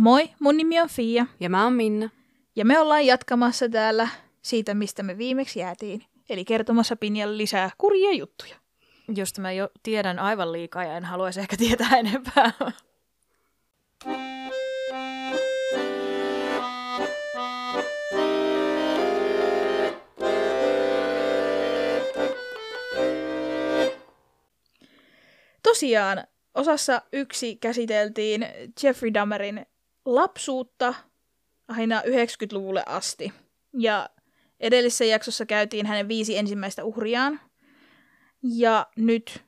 Moi, mun nimi on Fia Ja mä oon Minna. ja me ollaan jatkamassa täällä siitä, mistä me viimeksi jäätiin. Eli kertomassa Pinjalle lisää kurjia juttuja. josta mä jo tiedän aivan liikaa ja en haluaisi ehkä tietää enempää. Tosiaan, osassa yksi käsiteltiin Jeffrey Dahmerin lapsuutta aina 90-luvulle asti. Ja edellisessä jaksossa käytiin hänen viisi ensimmäistä uhriaan. Ja nyt,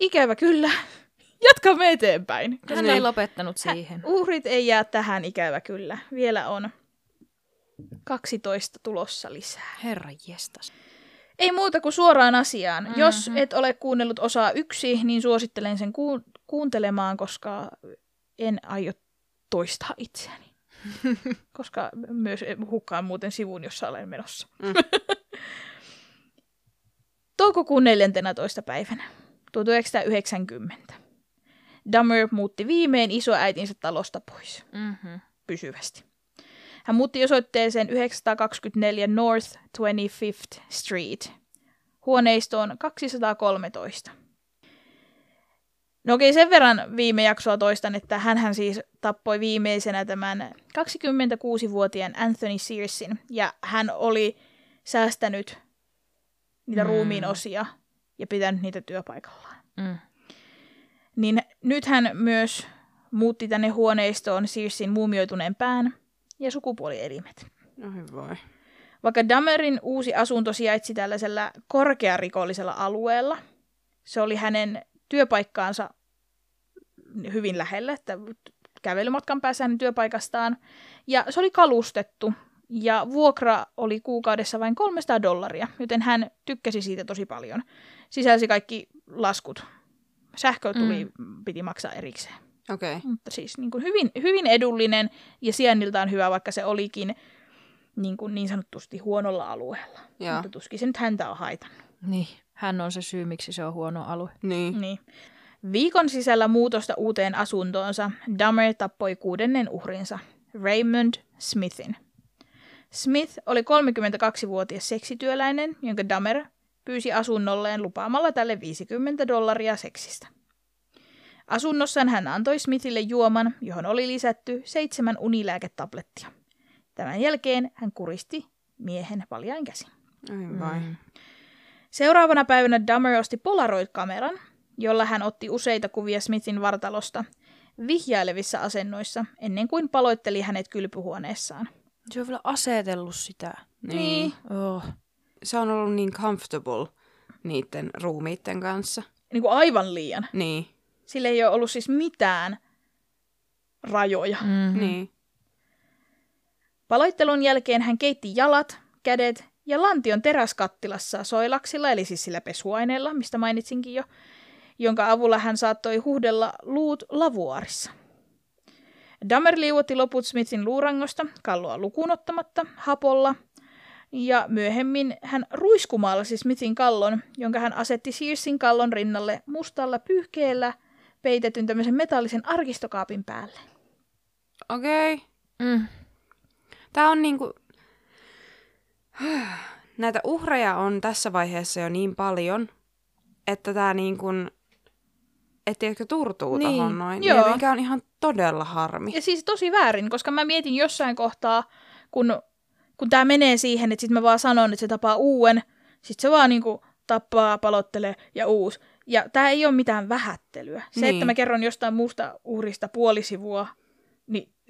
ikävä kyllä, jatkamme eteenpäin. Hän ei lopettanut siihen. Uhrit ei jää tähän ikävä kyllä. Vielä on 12 tulossa lisää. Herra jestas. Ei muuta kuin suoraan asiaan. Mm-hmm. Jos et ole kuunnellut osaa yksi, niin suosittelen sen ku- kuuntelemaan, koska en aio toistaa itseäni. koska myös hukkaan muuten sivun, jossa olen menossa. Mm. Toukokuun 14. päivänä 1990. Dahmer muutti viimein isoäitinsä talosta pois Mm-hmm. pysyvästi. Hän muutti osoitteeseen 924 North 25th Street, huoneistoon 213. No okei, sen verran viime jaksoa toistan, että hän siis tappoi viimeisenä tämän 26-vuotiaan Anthony Searsin, ja hän oli säästänyt niitä Mm. ruumiin osia ja pitänyt niitä työpaikallaan. Mm. Niin nyt hän myös muutti tänne huoneistoon Searsin muumioituneen pään ja sukupuolielimet. No voi. Vaikka Dahmerin uusi asunto sijaitsi tällaisella korkearikollisella alueella, se oli hänen työpaikkaansa hyvin lähellä, että kävelymatkan päässä hänen työpaikastaan. Ja se oli kalustettu, ja vuokra oli kuukaudessa vain 300 dollaria, joten hän tykkäsi siitä tosi paljon. Sisälsi kaikki laskut. Sähkö tuli, mm. piti maksaa erikseen. Okay. Mutta siis niin kuin hyvin, hyvin edullinen ja sijainniltaan hyvä, vaikka se olikin niin, kuin niin sanotusti huonolla alueella. Joo. Mutta tuskin se nyt häntä on haitannut. Niin. Hän on se syy, miksi se on huono alue. Niin. Niin. Viikon sisällä muutosta uuteen asuntoonsa Dahmer tappoi kuudennen uhrinsa, Raymond Smithin. Smith oli 32-vuotias seksityöläinen, jonka Dahmer pyysi asunnolleen lupaamalla tälle 50 dollaria seksistä. Asunnossaan hän antoi Smithille juoman, johon oli lisätty seitsemän unilääketablettia. Tämän jälkeen hän kuristi miehen paljain käsin. Ai vai. Mm. Seuraavana päivänä Dahmer osti Polaroid-kameran, jolla hän otti useita kuvia Smithin vartalosta vihjailevissa asennoissa ennen kuin paloitteli hänet kylpyhuoneessaan. Se on vielä asetellut sitä. Niin. Oh. Se on ollut niin comfortable niiden ruumiitten kanssa. Niin kuin aivan liian. Niin. Sillä ei ole ollut siis mitään rajoja. Mm. Mm-hmm. Niin. Paloittelun jälkeen hän keitti jalat, kädet ja lantion teräskattilassa soilaksilla, eli siis sillä pesuaineella, mistä mainitsinkin jo, jonka avulla hän saattoi huhdella luut lavuaarissa. Dahmer liuotti loput Smithin luurangosta, kalloa lukuun ottamatta, hapolla, ja myöhemmin hän ruiskumaalasi Smithin kallon, jonka hän asetti Searsin kallon rinnalle mustalla pyyhkeellä peitetyn tämmöisen metallisen arkistokaapin päälle. Okei. Okay. Mm. Tää on niinku... Näitä uhreja on tässä vaiheessa jo niin paljon, että tää niinku... Että ehkä turtuu Niin, tohon noin. joo. Ja mikä on ihan todella harmi. Ja siis tosi väärin, koska mä mietin jossain kohtaa, kun, kun tämä menee siihen, että sitten mä vaan sanon, että se tapaa uuden, sitten se vaan niinku tappaa, palottelee ja uusi. Ja tämä ei ole mitään vähättelyä. Se, Niin. että mä kerron jostain muusta uhrista puolisivua, niin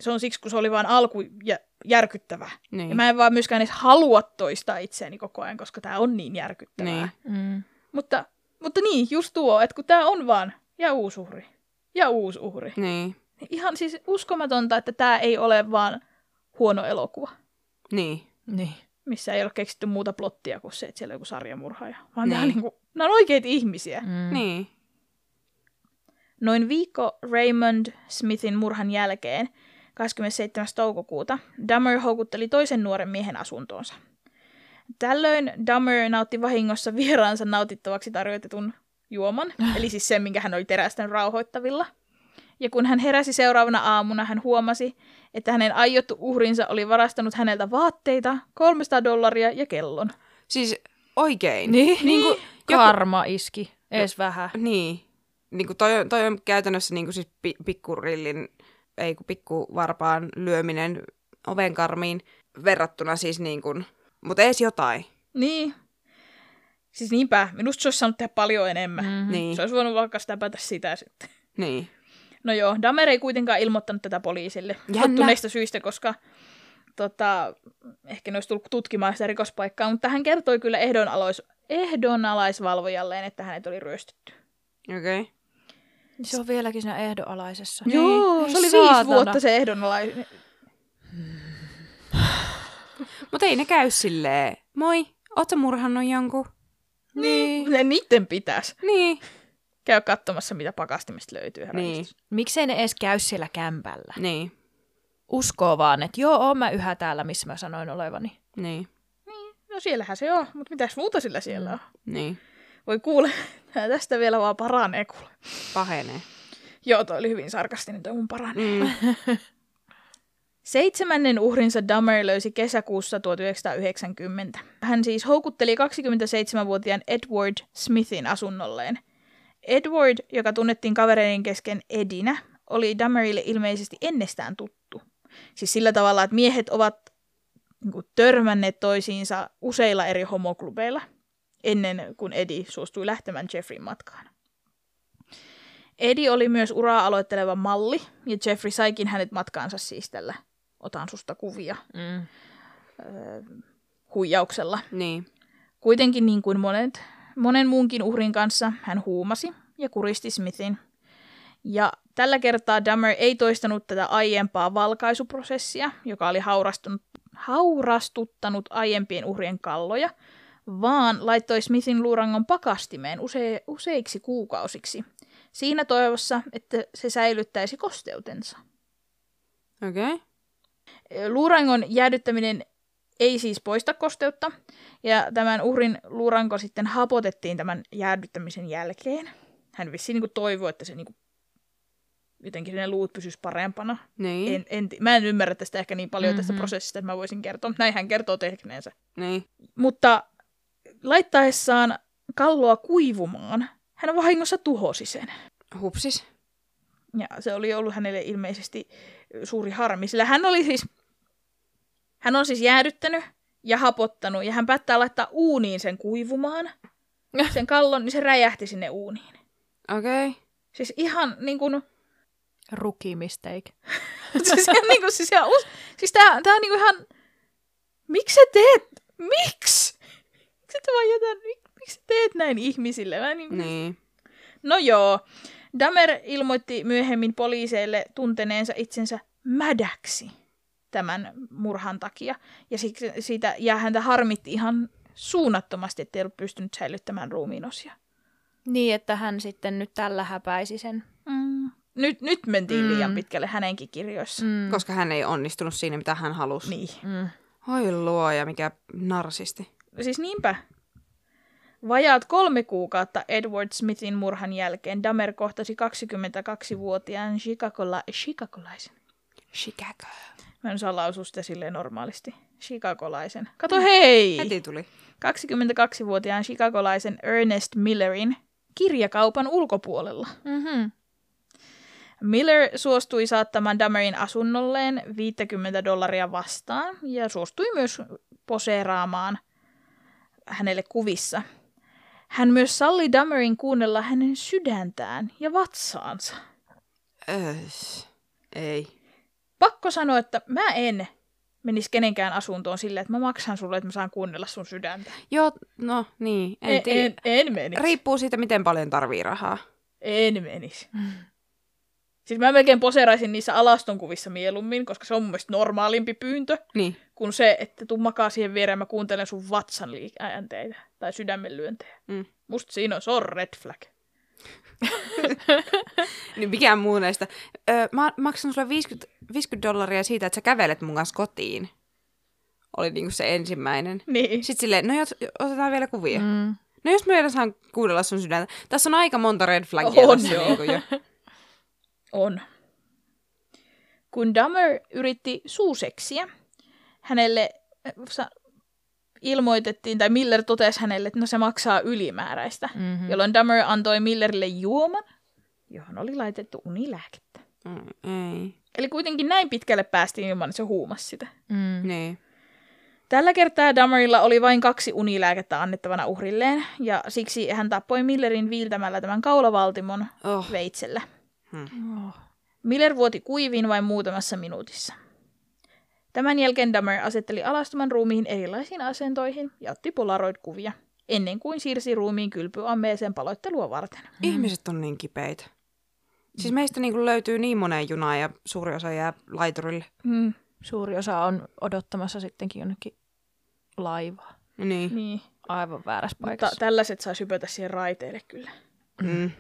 se on siksi, kun se oli vaan alku ja järkyttävä. Niin. Ja mä en vaan myöskään edes halua toistaa itseäni koko ajan, koska tämä on niin järkyttävää. Niin. Mm. Mutta, mutta niin, just tuo, että kun tämä on vaan ja uusi uhri ja uusi uhri. Niin. Ihan siis uskomatonta, että tämä ei ole vaan huono elokuva, Niin. Niin. missä ei ole keksitty muuta plottia kuin se, että siellä on joku sarjamurhaaja. Vaan Niin. niin. niinku, nämä on oikeita ihmisiä. Mm. Niin. Noin viikko Raymond Smithin murhan jälkeen, 27. toukokuuta, Dahmer houkutteli toisen nuoren miehen asuntoonsa. Tällöin Dahmer nautti vahingossa vieraansa nautittavaksi tarjoitetun juoman, eli siis sen, minkä hän oli terästänyt rauhoittavilla. Ja kun hän heräsi seuraavana aamuna, hän huomasi, että hänen aiottu uhrinsa oli varastanut häneltä vaatteita, 300 dollaria ja kellon. Siis oikein. Niin, Niin kuin, joku, karma iski. Ees vähän. niin. Niin kuin toi, toi on käytännössä niin kuin siis pi, pikkurillin, ei kun pikkuvarpaan lyöminen ovenkarmiin verrattuna siis niin kuin, mutta edes jotain. Niin. Siis niinpä, minusta se olisi saanut tehdä paljon enemmän. Mm. Niin, Se olisi voinut vaikka stäpätä sitä sitten. niin. No joo, Damer ei kuitenkaan ilmoittanut tätä poliisille. Jännä. Syistä, koska tota, ehkä ne olisi tullut tutkimaan sitä rikospaikkaa, mutta hän kertoi kyllä ehdonalois, ehdonalaisvalvojalleen, että hänet oli ryöstetty. Okei. Okay. Se on vieläkin siinä ehdonalaisessa. Joo, Ei se oli saatana. viisi vuotta se ehdonalainen. Mutta ei ne käy silleen, moi, oot sä murhannut jonkun? Niin. Ne niitten pitäisi. Niin. Käy katsomassa, mitä pakastimista löytyy. Niin. Miksei ne edes käy siellä kämpällä? Niin. Uskoo vaan, että joo, oon mä yhä täällä, missä mä sanoin olevani. Niin. No siellähän se on, mutta mitäs muuta sillä siellä on? Niin. Voi kuule, tästä vielä vaan paranee kuule. Pahenee. Joo, toi oli hyvin sarkastinen toi mun paranee. Mm. Seitsemännen uhrinsa Dahmer löysi kesäkuussa 1990. Hän siis houkutteli 27-vuotiaan Edward Smithin asunnolleen. Edward, joka tunnettiin kavereiden kesken Edinä, oli Dahmerille ilmeisesti ennestään tuttu. Siis sillä tavalla, että miehet ovat niin kuin, törmänneet toisiinsa useilla eri homoklubeilla ennen kuin Eddie suostui lähtemään Jeffrin matkaan. Eddie oli myös uraa aloitteleva malli, ja Jeffrey saikin hänet matkaansa siis tällä otan susta kuvia Mm. huijauksella. Niin. Kuitenkin niin kuin monet, monen muunkin uhrin kanssa hän huumasi ja kuristi Smithin. Ja tällä kertaa Dahmer ei toistanut tätä aiempaa valkaisuprosessia, joka oli haurastunut, haurastuttanut aiempien uhrien kalloja, vaan laittoi Smithin luurangon pakastimeen use, useiksi kuukausiksi, siinä toivossa, että se säilyttäisi kosteutensa. Okei. Okay. Luurangon jäädyttäminen ei siis poista kosteutta, ja tämän uhrin luuranko sitten hapotettiin tämän jäädyttämisen jälkeen. Hän vissiin niin toivoi, että se niin kuin, jotenkin ne luut pysyisi parempana. Niin. En, en, mä en ymmärrä tästä ehkä niin paljon mm-hmm. tästä Mhm. prosessista, että mä voisin kertoa. Näin hän kertoo tehneensä. Niin. Mutta laittaessaan kalloa kuivumaan, hän vahingossa tuhosi sen. Hupsis. Ja se oli ollut hänelle ilmeisesti suuri harmi, sillä hän oli siis, hän on siis jäädyttänyt ja hapottanut, ja hän päättää laittaa uuniin sen kuivumaan, sen kallon, niin se räjähti sinne uuniin. Okei. Okay. Siis ihan niin kuin, Rookie mistake. siis ihan niin kuin, siis, ihan, us- siis tää, tää on niin kuin ihan, miksi sä teet, miksi? Miksi sä vaan jätät, mik- miksi sä teet näin ihmisille? Mä niin, Niin. No joo. Damer ilmoitti myöhemmin poliiseille tunteneensa itsensä mädäksi tämän murhan takia. Ja, siksi, siitä, ja häntä harmitti ihan suunnattomasti, ettei ollut pystynyt säilyttämään ruumiinosia. Niin, että hän sitten nyt tällä häpäisi sen. Mm. Nyt, nyt mentiin Mm. liian pitkälle hänenkin kirjoissa. Mm. Koska hän ei onnistunut siinä, mitä hän halusi. Niin. Mm. Oi luoja, mikä narsisti. Siis niinpä. Vajaat kolme kuukautta Edward Smithin murhan jälkeen Damer kohtasi 22-vuotiaan Chicagola- chicagolaisen. Chicago. Mä en osaa lausua sitä silleen normaalisti. Chicagolaisen. Kato hei! Heti tuli. 22-vuotiaan chicagolaisen Ernest Millerin kirjakaupan ulkopuolella. Mm-hmm. Miller suostui saattamaan Damerin asunnolleen 50 dollaria vastaan ja suostui myös poseeraamaan hänelle kuvissa. Hän myös salli Damerin kuunnella hänen sydäntään ja vatsaansa. Ös. Ei. Pakko sanoa, että mä en menisi kenenkään asuntoon sillä, että mä maksan sulle, että mä saan kuunnella sun sydäntä. Joo, no niin. En, En, en, en menisi. Riippuu siitä, miten paljon tarvii rahaa. En menisi. Siis mä melkein poseeraisin niissä alastonkuvissa mieluummin, koska se on mun mielestä normaalimpi pyyntö, Niin. Kuin se, että tuu makaa siihen viereen ja mä kuuntelen sun vatsan äänteitä tai sydämen lyöntejä. Mm. Musta siinä on, se on red flag. Niin mikään muu näistä. Öö, mä maksan sulle 50, 50 dollaria siitä, että sä kävelet mun kanssa kotiin. Oli niinku se ensimmäinen. Niin. Sitten silleen, no jos, otetaan vielä kuvia. Mm. No jos mä vielä saan kuunnella sun sydäntä. Tässä on aika monta red flagia On, tässä joo. niinku jo. On. Kun Dahmer yritti suuseksiä, hänelle äh, ilmoitettiin, tai Miller totesi hänelle, että no se maksaa ylimääräistä, Mm-hmm. jolloin Dahmer antoi Millerille juoman, johon oli laitettu unilääkettä. Mm, ei. Eli kuitenkin näin pitkälle päästiin ilman, että se huumasi sitä. Mm. Niin. Tällä kertaa Dahmerilla oli vain kaksi unilääkettä annettavana uhrilleen, ja siksi hän tappoi Millerin viiltämällä tämän kaulavaltimon Oh. veitsellä. Oh. Miller vuoti kuiviin vain muutamassa minuutissa. Tämän jälkeen Dahmer asetteli alastoman ruumiin erilaisiin asentoihin ja otti polaroid-kuvia, ennen kuin siirsi ruumiin kylpyammeeseen paloittelua varten. Ihmiset on niin kipeitä. Siis meistä niin löytyy niin moneen junaan ja suuri osa jää laiturille. Mm, Suuri osa on odottamassa sittenkin jonnekin laivaa. Niin. niin. Aivan väärässä Mutta paikassa. tällaiset saa sypötä siihen raiteille kyllä. Mm.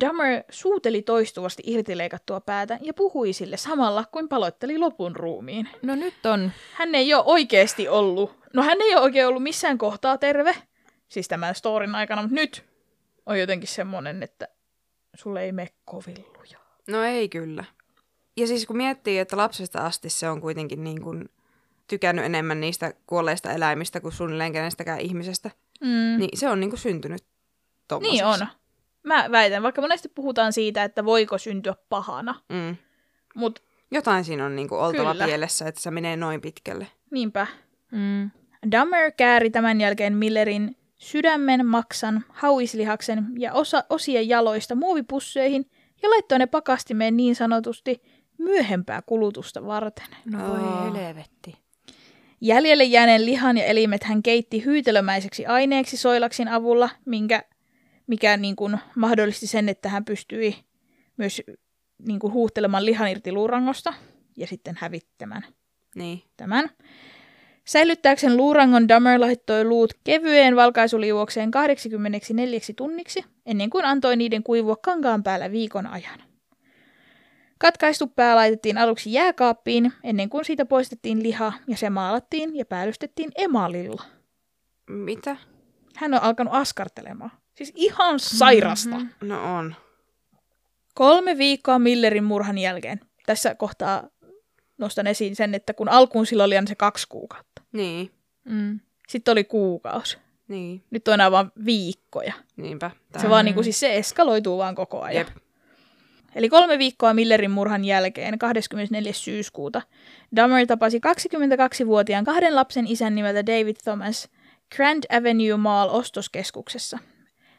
Dahmer suuteli toistuvasti irtileikattua päätä ja puhui sille samalla, kuin paloitteli lopun ruumiin. No nyt on. Hän ei ole oikeasti ollut, no hän ei ole oikein ollut missään kohtaa terve, siis tämän storin aikana, mutta nyt on jotenkin semmoinen, että sulle ei mene kovilluja. No ei kyllä. Ja siis kun miettii, että lapsesta asti se on kuitenkin niin kuin tykännyt enemmän niistä kuolleista eläimistä kuin suunnilleen kenestäkään ihmisestä, Mm. niin se on niin kuin syntynyt Niin tommoseksi. on. Mä väitän, vaikka monesti puhutaan siitä, että voiko syntyä pahana, Mm. mutta Jotain siinä on niin kuin oltava Kyllä. pielessä, että se menee noin pitkälle. niinpä. Mm. Dahmer kääri tämän jälkeen Millerin sydämen, maksan, hauislihaksen ja osa, osien jaloista muovipusseihin ja laittoi ne pakastimeen niin sanotusti myöhempää kulutusta varten. No voi helvetti. Jäljelle jääneen lihan ja elimet hän keitti hyytelömäiseksi aineeksi soilaksin avulla, minkä, mikä niin kuin mahdollisti sen, että hän pystyi myös niin kuin huuhtelemaan lihan irti luurangosta ja sitten hävittämään Niin. tämän. Säilyttääkseen luurangon Dahmer laittoi luut kevyeen valkaisuliuokseen 84 tunniksi, ennen kuin antoi niiden kuivua kankaan päällä viikon ajan. Katkaistu pää laitettiin aluksi jääkaappiin, ennen kuin siitä poistettiin liha ja se maalattiin ja päällystettiin emalilla. Mitä? Hän on alkanut askartelemaan. Siis ihan sairasta. Mhm. No on. Kolme viikkoa Millerin murhan jälkeen. Tässä kohtaa nostan esiin sen, että kun alkuun sillä oli aina se kaksi kuukautta. Niin. Mm. Sitten oli kuukausi. Niin. Nyt on enää vaan viikkoja. Niinpä. Tää. Se vaan niinku, siis se eskaloituu vaan koko ajan. Jep. Eli kolme viikkoa Millerin murhan jälkeen, 24. syyskuuta, Dahmer tapasi 22-vuotiaan kahden lapsen isän nimeltä David Thomas Grand Avenue Mall ostoskeskuksessa.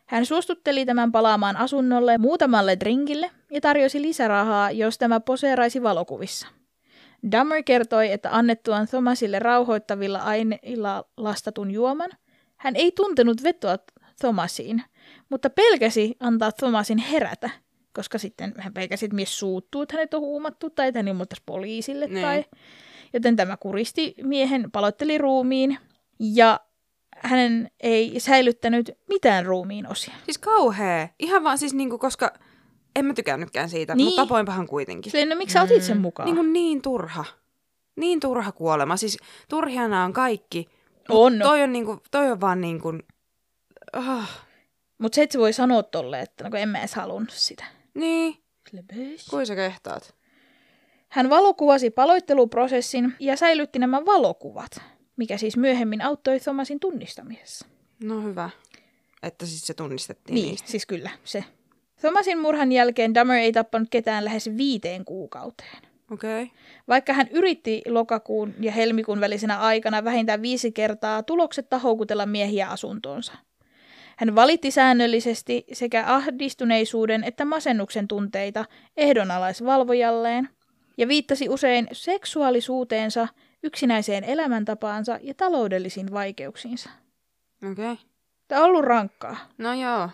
Hän suostutteli tämän palaamaan asunnolle muutamalle drinkille ja tarjosi lisärahaa, jos tämä poseeraisi valokuvissa. Dahmer kertoi, että annettuaan Thomasille rauhoittavilla aineilla lastatun juoman, hän ei tuntenut vetoa Thomasiin, mutta pelkäsi antaa Thomasin herätä, koska sitten hän pelkäsi, että mies suuttuu, että hänet on huumattu tai että hän ilmoittaisi poliisille. Niin. Tai... Joten tämä kuristi miehen, paloitteli ruumiin ja hänen ei säilyttänyt mitään ruumiin osia. Siis kauhea. Ihan vaan siis niinku, koska en mä tykännytkään siitä, Niin. mutta tapoinpahan kuitenkin. Silleen, no miksi sä otit sen mukaan? Niin, kuin niin turha. Niin turha kuolema. Siis turhiana on kaikki. On. Toi on, niinku, toi on vaan niin kuin... Oh, Mutta se, että se voi sanoa tolle, että no en mä edes halunnut sitä. niin, kuin sä kehtaat. Hän valokuvasi paloitteluprosessin ja säilytti nämä valokuvat, mikä siis myöhemmin auttoi Thomasin tunnistamisessa. No hyvä. Että siis se tunnistettiin Niin, niistä. siis kyllä, se. Thomasin murhan jälkeen Dahmer ei tappanut ketään lähes viiteen kuukauteen. Okay. Vaikka hän yritti lokakuun ja helmikuun välisenä aikana vähintään viisi kertaa tuloksetta houkutella miehiä asuntoonsa. Hän valitti säännöllisesti sekä ahdistuneisuuden että masennuksen tunteita ehdonalaisvalvojalleen ja viittasi usein seksuaalisuuteensa, yksinäiseen elämäntapaansa ja taloudellisiin vaikeuksiinsa. Okei. Okay. Tämä on ollut rankkaa. No joo,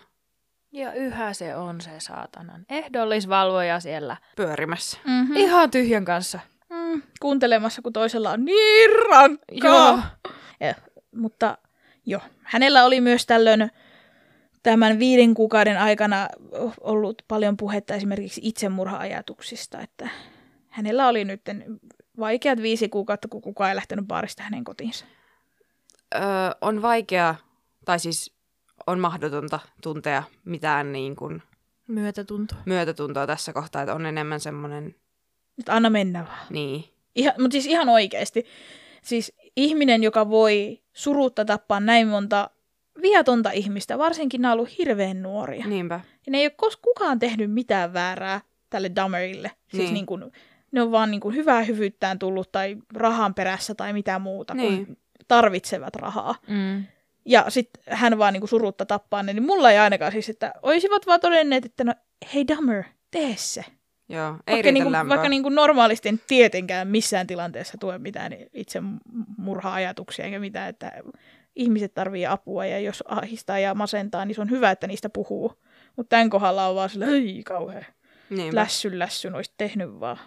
Ja yhä se on se saatanan ehdollisvalvoja siellä. pyörimässä. Mm-hmm. Ihan tyhjän kanssa. mm, kuuntelemassa, kun toisella on niin rankkaa. Ja, mutta joo, hänellä oli myös tällöin tämän viiden kuukauden aikana ollut paljon puhetta esimerkiksi itsemurha-ajatuksista, että hänellä oli nyt vaikeat viisi kuukautta, kun kukaan ei lähtenyt baarista hänen kotiinsa. Öö, on vaikea, tai siis on mahdotonta tuntea mitään niin kuin Myötätunto. myötätuntoa tässä kohtaa, että on enemmän semmoinen Että anna mennä vaan. Niin. Ihan, mutta siis ihan oikeasti. Siis ihminen, joka voi surutta tappaa näin monta viatonta ihmistä, varsinkin nämä on ollut hirveän nuoria. Niinpä. Ja ne ei ole kos kukaan tehnyt mitään väärää tälle Dahmerille. Siis Niin. niin. kuin, ne on vaan niin kuin hyvää hyvyyttään tullut tai rahan perässä tai mitä muuta, Niin. kun tarvitsevat rahaa. Mm. Ja sitten hän vaan niin kuin surutta tappaa ne, niin mulla ei ainakaan siis, että olisivat vaan todenneet, että no hei Dahmer, tee se. Joo, ei Vaikka, niin lämpöä. vaikka niin kuin normaalisti en tietenkään missään tilanteessa tue mitään itse murha-ajatuksia eikä mitään, että ihmiset tarvii apua ja jos ahistaa ja masentaa, niin se on hyvä, että niistä puhuu. Mutta tämän kohdalla on vaan sillä, ei kauhean, lässyn lässyn olisi tehnyt vaan.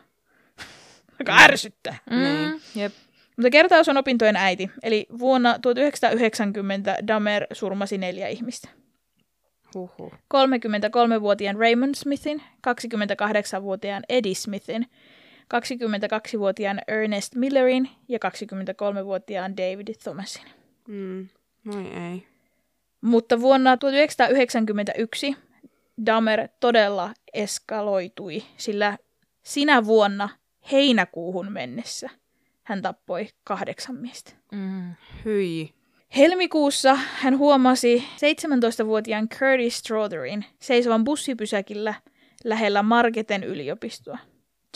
Aika ärsyttää. Niin. Mm. Jep. Mutta kertaus on opintojen äiti, eli vuonna 1990 Damer surmasi neljä ihmistä. Huhhuh. 33-vuotiaan Raymond Smithin, 28-vuotiaan Eddie Smithin, 22-vuotiaan Ernest Millerin ja 23-vuotiaan David Thomasin. Mm. Moi ei. Mutta vuonna 1991 Dahmer todella eskaloitui, sillä sinä vuonna heinäkuuhun mennessä hän tappoi kahdeksan miestä. Mm. Hyi. Helmikuussa hän huomasi 17-vuotiaan Curtis Strotherin seisovan bussipysäkillä lähellä Margeten yliopistoa.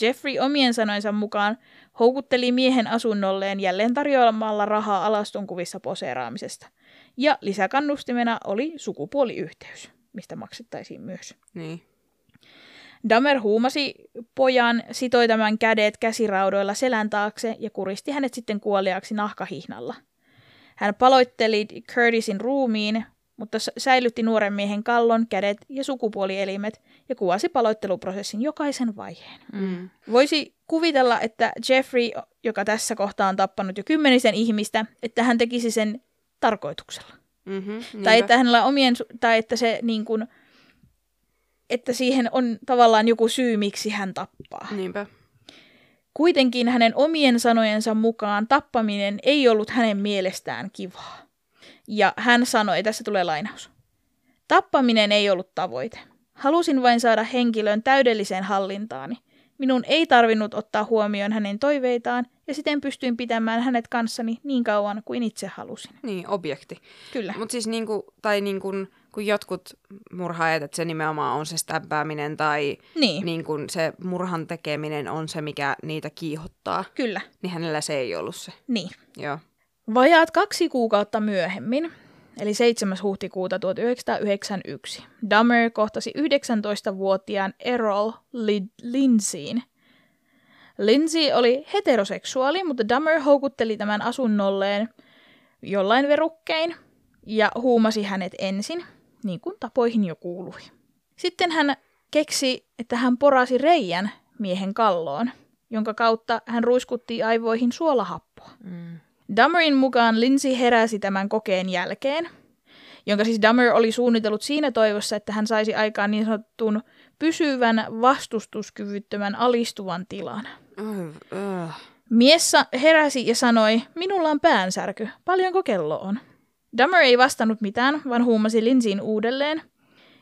Jeffrey omien sanoinsa mukaan houkutteli miehen asunnolleen jälleen tarjoamalla rahaa alastonkuvissa poseeraamisesta. Ja lisäkannustimena oli sukupuoliyhteys, mistä maksettaisiin myös. Niin. Damer huumasi pojan, sitoi tämän kädet käsiraudoilla selän taakse ja kuristi hänet sitten kuoliaaksi nahkahihnalla. Hän paloitteli Curtisin ruumiin, mutta säilytti nuoren miehen kallon, kädet ja sukupuolielimet ja kuvasi paloitteluprosessin jokaisen vaiheen. Mm. Voisi kuvitella, että Jeffrey, joka tässä kohtaa on tappanut jo kymmenisen ihmistä, että hän tekisi sen tarkoituksella. Mm-hmm. Tai että hänellä omien, tai että se niin kuin, että siihen on tavallaan joku syy, miksi hän tappaa. Niinpä. Kuitenkin hänen omien sanojensa mukaan tappaminen ei ollut hänen mielestään kivaa. Ja hän sanoi, tässä tulee lainaus. Tappaminen ei ollut tavoite. Halusin vain saada henkilön täydelliseen hallintaani. Minun ei tarvinnut ottaa huomioon hänen toiveitaan, ja siten pystyin pitämään hänet kanssani niin kauan kuin itse halusin. Niin, objekti. Kyllä. Mutta siis niinku, tai niinku, kun jotkut murhaajat, että se nimenomaan on se stämpääminen tai Niin, niin kun se murhan tekeminen on se, mikä niitä kiihottaa, kyllä. niin hänellä se ei ollut se. Niin. Joo. Vajaat kaksi kuukautta myöhemmin, eli 7. huhtikuuta 1991, Dahmer kohtasi 19-vuotiaan Errol Lid- Lindseyin. Lindsay oli heteroseksuaali, mutta Dahmer houkutteli tämän asunnolleen jollain verukkein ja huumasi hänet ensin, niin kuin tapoihin jo kuului. Sitten hän keksi, että hän porasi reijän miehen kalloon, jonka kautta hän ruiskutti aivoihin suolahappoa. Mm. Dahmerin mukaan Lindsay heräsi tämän kokeen jälkeen, jonka siis Dahmer oli suunnitellut siinä toivossa, että hän saisi aikaan niin sanotun pysyvän vastustuskyvyttömän alistuvan tilan. Oi, öh. Mies sa- heräsi ja sanoi, minulla on päänsärky, paljonko kello on? Dahmer ei vastannut mitään, vaan huumasi Lindsayn uudelleen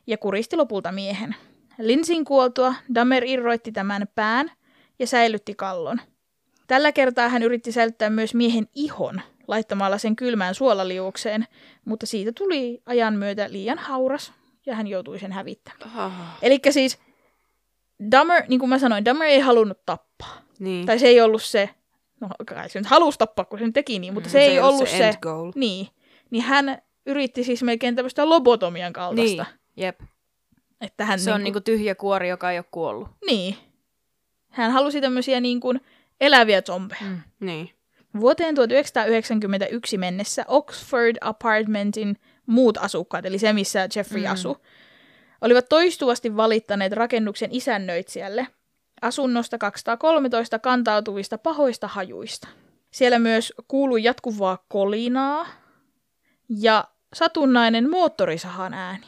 ja kuristi lopulta miehen. Lindsayn kuoltua Dahmer irroitti tämän pään ja säilytti kallon. Tällä kertaa hän yritti säilyttää myös miehen ihon laittamalla sen kylmään suolaliuokseen, mutta siitä tuli ajan myötä liian hauras ja hän joutui sen hävittämään. Ah, Eli siis Dahmer, niin kuin mä sanoin, Dahmer ei halunnut tappaa. niin. Tai se ei ollut se, no kai se nyt halusi tappaa, kun se nyt teki niin, mutta Mm, se, ei ollut se se, goal. niin. Niin hän yritti siis melkein tämmöistä lobotomian kaltaista. Niin, jep. Että hän Se on niinku, niinku tyhjä kuori, joka ei ole kuollut. Niin. Hän halusi tämmöisiä niin kuin eläviä zombeja. Mm. Niin. Vuoteen 1991 mennessä Oxford Apartmentin muut asukkaat, eli se missä Jeffrey Mm. asui, olivat toistuvasti valittaneet rakennuksen isännöitsijälle asunnosta 213 kantautuvista pahoista hajuista. Siellä myös kuului jatkuvaa kolinaa ja satunnainen moottorisahan ääni.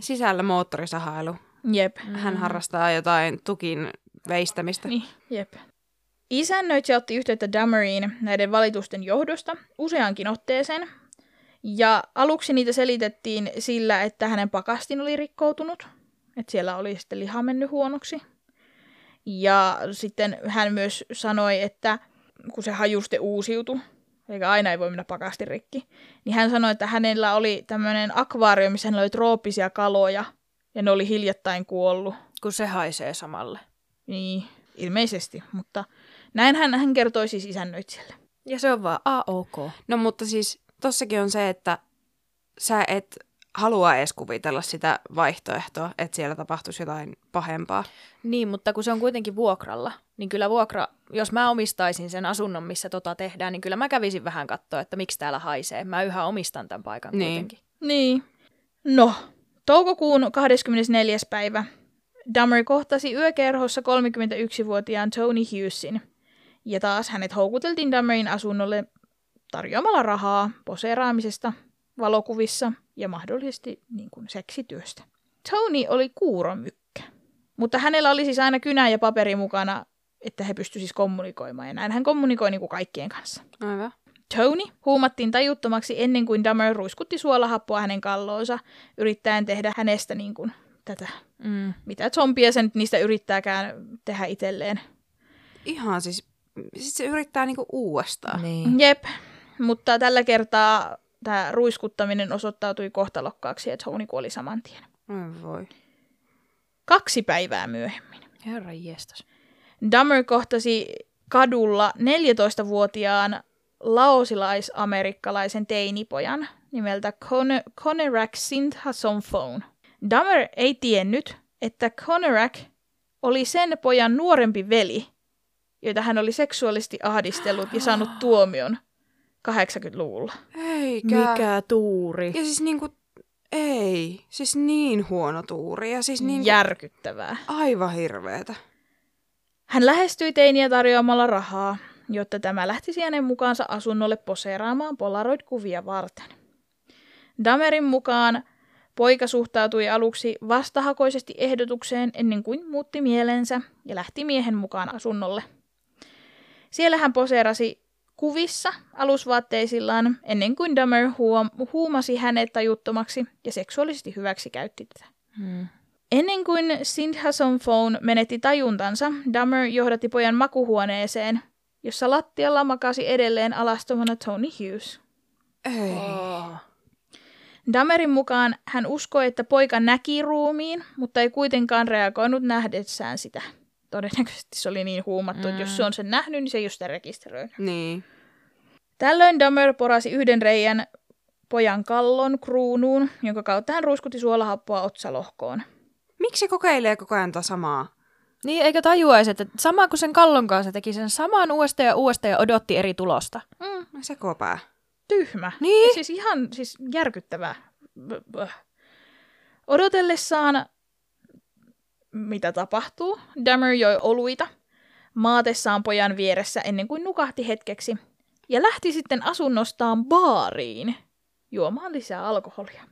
Sisällä moottorisahailu. Jep. Hän harrastaa jotain tukin veistämistä. Niin, jep. Isännöitsijä otti yhteyttä Dammeriin näiden valitusten johdosta useankin otteeseen, ja aluksi niitä selitettiin sillä, että hänen pakastin oli rikkoutunut, että siellä oli sitten liha mennyt huonoksi. Ja sitten hän myös sanoi, että kun se hajuste uusiutui, eikä aina ei voi mennä pakasti rikki, niin hän sanoi, että hänellä oli tämmöinen akvaario, missä hänellä oli trooppisia kaloja, ja ne oli hiljattain kuollut. Kun se haisee samalle. Niin, ilmeisesti, mutta näin hän, hän kertoi siis isännöitsijälle. Ja se on vaan A-OK. No mutta siis tossakin on se, että sä et halua edes kuvitella sitä vaihtoehtoa, että siellä tapahtuisi jotain pahempaa. Niin, mutta kun se on kuitenkin vuokralla, niin kyllä vuokra, jos mä omistaisin sen asunnon, missä tota tehdään, niin kyllä mä kävisin vähän katsoa, että miksi täällä haisee. Mä yhä omistan tämän paikan Niin. kuitenkin. Niin. No, toukokuun 24. päivä Dahmer kohtasi yökerhossa 31-vuotiaan Tony Hughesin. Ja taas hänet houkuteltiin Dahmerin asunnolle tarjoamalla rahaa poseeraamisesta, valokuvissa ja mahdollisesti niin kuin seksityöstä. Tony oli kuuromykkä, mutta hänellä oli siis aina kynä ja paperi mukana, että he pystyisivät siis kommunikoimaan. Ja näin hän kommunikoi niin kuin kaikkien kanssa. Aivan. Tony huumattiin tajuttomaksi ennen kuin Dahmer ruiskutti suolahappoa hänen kalloonsa, yrittäen tehdä hänestä niin kuin tätä, Mm. mitä zombia se nyt niistä yrittääkään tehdä itselleen. Ihan siis, siis se yrittää niinku uudestaan. Niin. Jep, mutta tällä kertaa tämä ruiskuttaminen osoittautui kohtalokkaaksi ja Tony kuoli saman tien. Voi. Kaksi päivää myöhemmin. Herra jestas. Dahmer kohtasi kadulla 14-vuotiaan laosilais-amerikkalaisen teinipojan nimeltä Con- Conerak Sintha Somphone. Dahmer ei tiennyt, että Conerak oli sen pojan nuorempi veli, joita hän oli seksuaalisesti ahdistellut ja saanut tuomion 80-luvulla. Eikä. Mikä tuuri. Ja siis niinku, ei. Siis niin huono tuuri. Ja siis niinku, Järkyttävää. aivan hirveetä. Hän lähestyi teiniä tarjoamalla rahaa, jotta tämä lähtisi hänen mukaansa asunnolle poseeraamaan Polaroid-kuvia varten. Damerin mukaan poika suhtautui aluksi vastahakoisesti ehdotukseen ennen kuin muutti mielensä ja lähti miehen mukaan asunnolle. Siellä hän poseerasi kuvissa alusvaatteisillaan ennen kuin Dahmer huom- huumasi hänet tajuttomaksi ja seksuaalisesti hyväksikäytti tätä. Mm. Ennen kuin Sindhason Phone menetti tajuntansa, Dahmer johdatti pojan makuhuoneeseen, jossa lattialla makasi edelleen alastomana Tony Hughes. Ei. Oh. Dahmerin mukaan hän uskoi, että poika näki ruumiin, mutta ei kuitenkaan reagoinut nähdessään sitä. Todennäköisesti se oli niin huumattu, että jos se on sen nähnyt, niin se ei ole sitä rekisteröinyt. Niin. Tällöin Dahmer porasi yhden reijän pojan kallon kruunuun, jonka kautta hän ruiskutti suolahappoa otsalohkoon. Miksi se kokeilee koko ajan tätä samaa? Niin, eikä tajuaisi, että sama kuin sen kallon kanssa teki sen saman uudestaan ja uudestaan ja odotti eri tulosta. Mm, Se kopää. tyhmä. Niin. Ja siis ihan siis järkyttävää. Odotellessaan, mitä tapahtuu, Dahmer joi oluita maatessaan pojan vieressä ennen kuin nukahti hetkeksi ja lähti sitten asunnostaan baariin juomaan lisää alkoholia.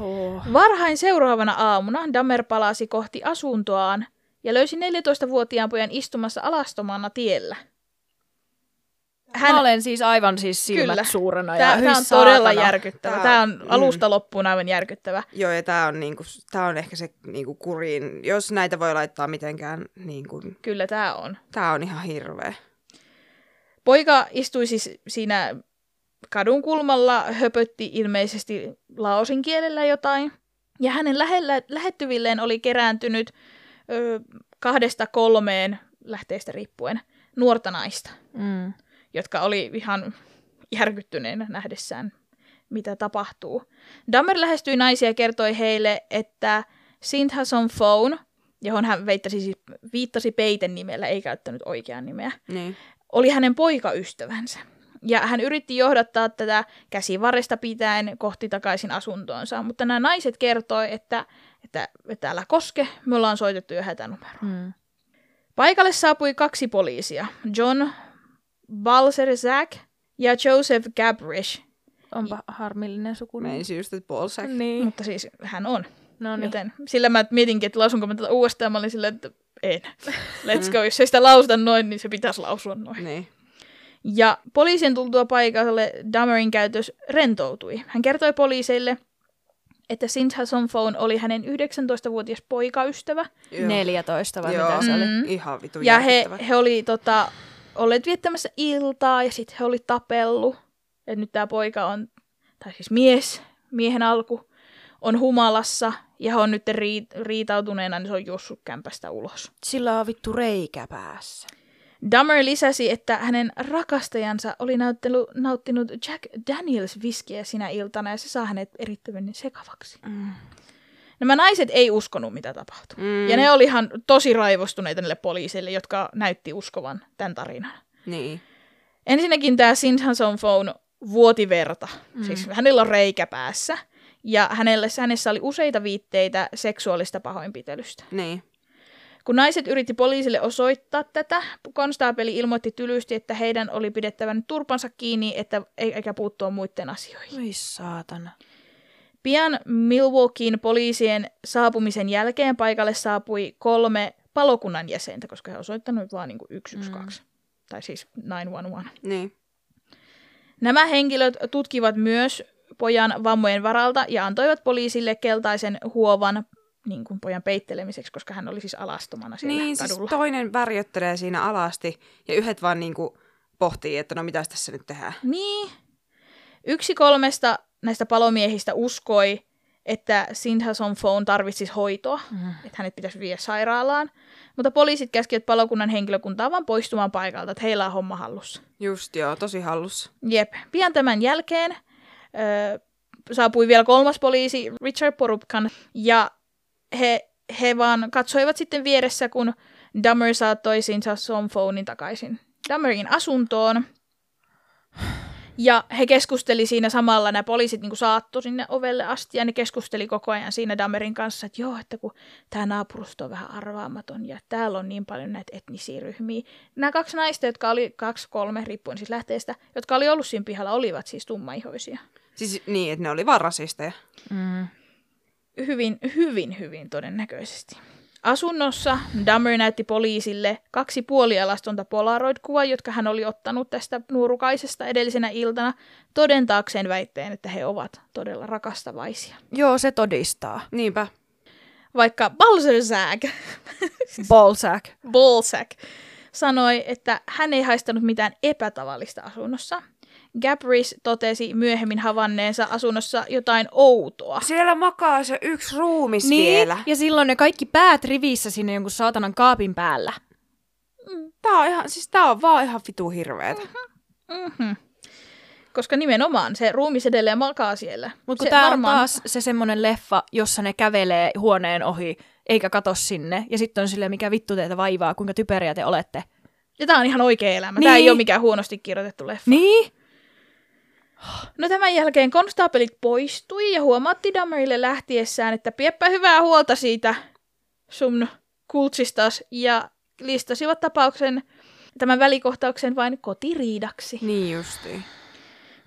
Oh. Varhain seuraavana aamuna Dahmer palasi kohti asuntoaan ja löysi 14-vuotiaan pojan istumassa alastomana tiellä. Hän... Mä olen siis aivan siis silmät Kyllä. suurena. Tämä, ja tämä on hyi todella saatana. järkyttävä. Tää Tämä on- on alusta loppuun aivan järkyttävä. Joo, ja tää on, niinku, tää on ehkä se niinku kurin, jos näitä voi laittaa mitenkään, niinku, Kyllä tämä on. tää on ihan hirveä. Poika istui siis siinä kadun kulmalla, höpötti ilmeisesti laosin kielellä jotain. Ja hänen lähellä, lähettyvilleen oli kerääntynyt ö, kahdesta kolmeen lähteestä riippuen nuorta naista, Mm. Jotka oli ihan järkyttyneenä nähdessään, mitä tapahtuu. Dahmer lähestyi naisia ja kertoi heille, että Sinthason Phone, johon hän veittasi, siis- viittasi peiten nimellä, ei käyttänyt oikeaa nimeä, Niin. oli hänen poikaystävänsä. Ja hän yritti johdattaa tätä käsivarresta pitäen kohti takaisin asuntoonsa, mutta nämä naiset kertoi, että, että, että älä koske, me ollaan soitettu jo hätänumero. Mm. Paikalle saapui kaksi poliisia, John Balserzak ja Joseph Gabrish, Onpa harmillinen suku. Meinsin just, että ballsack. Niin. mutta siis hän on. No niin. Joten sillä mä mietinkin, että lausunko mä tätä uudestaan, mä olin silleen, että en. Let's go, jos ei sitä lausuta noin, niin se pitäisi lausua noin. Niin. Ja poliisien tultua paikalle Dahmerin käytös rentoutui. Hän kertoi poliiseille, että Cynthia Somphone oli hänen 19-vuotias poikaystävä. Joo. 14 vai Joo. mitä se oli? Mm. Ihan vitu Ja he, he oli tota, olleet viettämässä iltaa ja sitten he oli tapellut. Ja nyt tämä poika on, tai siis mies, miehen alku, on humalassa ja on nyt riit- riitautuneena, niin se on juossut kämpästä ulos. Sillä on vittu reikä päässä. Dahmer lisäsi, että hänen rakastajansa oli nauttelu, nauttinut Jack Daniels viskiä sinä iltana ja se saa hänet erittäin sekavaksi. Mm. Nämä naiset ei uskonut, mitä tapahtui. Mm. Ja ne oli ihan tosi raivostuneita niille poliiseille, jotka näytti uskovan tämän tarinan. Niin. Ensinnäkin tämä Sinhanson Phone vuoti verta. Mm. Siis hänellä on reikä päässä. Ja hänellä, hänessä oli useita viitteitä seksuaalista pahoinpitelystä. Niin. Kun naiset yritti poliisille osoittaa tätä, konstaapeli ilmoitti tylysti, että heidän oli pidettävä nyt turpansa kiinni että, eikä puuttua muiden asioihin. Oi saatana. Pian Milwaukeein poliisien saapumisen jälkeen paikalle saapui kolme palokunnan jäsentä, koska he osoittanut vain niin 112. Mm. Tai siis 911. Niin. Nämä henkilöt tutkivat myös pojan vammojen varalta ja antoivat poliisille keltaisen huovan niin kuin pojan peittelemiseksi, koska hän oli siis alastomana siellä Niin, kadulla. siis toinen värjöttelee siinä alasti ja yhdet vaan niinku pohtii, että no mitäs tässä nyt tehdään. Niin. Yksi kolmesta näistä palomiehistä uskoi, että Sindhason Phone tarvitsisi hoitoa, Mm. että hänet pitäisi viedä sairaalaan. Mutta poliisit käskivät palokunnan henkilökuntaa vaan poistumaan paikalta, että heillä on homma hallussa. Just joo, tosi hallussa. Jep. Pian tämän jälkeen ö, saapui vielä kolmas poliisi, Richard Porupkan, ja he, he vaan katsoivat sitten vieressä, kun Dahmer saattoi Sindhason Phonein takaisin Dahmerin asuntoon. Ja he keskusteli siinä samalla, nämä poliisit niin saattoi sinne ovelle asti, ja ne keskusteli koko ajan siinä Damerin kanssa, että joo, että kun tämä naapurusto on vähän arvaamaton, ja täällä on niin paljon näitä etnisiä ryhmiä. Nämä kaksi naista, jotka oli, kaksi, kolme, riippuen siis lähteestä, jotka oli ollut siinä pihalla, olivat siis tummaihoisia. Siis niin, että ne oli vaan rasisteja. Mm. Hyvin, hyvin, hyvin todennäköisesti. Asunnossa Dahmer näytti poliisille kaksi puolialastonta polaroid-kuvaa, jotka hän oli ottanut tästä nuorukaisesta edellisenä iltana, todentaakseen väitteen, että he ovat todella rakastavaisia. Joo, se todistaa. Niinpä. Vaikka Balzersack, Ballsack. Balzac sanoi, että hän ei haistanut mitään epätavallista asunnossa. Gabris totesi myöhemmin havanneensa asunnossa jotain outoa. Siellä makaa se yksi ruumis Niin, vielä. ja silloin ne kaikki päät rivissä sinne jonkun saatanan kaapin päällä. Tää on ihan, siis tää on vaan ihan vitu hirveetä. Mm-hmm. Koska nimenomaan se ruumis edelleen makaa siellä. Mutta tämä varmaan- on taas se semmoinen leffa, jossa ne kävelee huoneen ohi, eikä kato sinne. Ja sitten on silleen, mikä vittu teitä vaivaa, kuinka typeriä te olette. Ja tämä on ihan oikea elämä. Niin. Tämä ei ole mikään huonosti kirjoitettu leffa. Niin? No tämän jälkeen konstaapelit poistui ja huomautti Dahmerille lähtiessään, että pieppä hyvää huolta siitä sun kultsistas ja listasivat tapauksen tämän välikohtauksen vain kotiriidaksi. Niin justiin.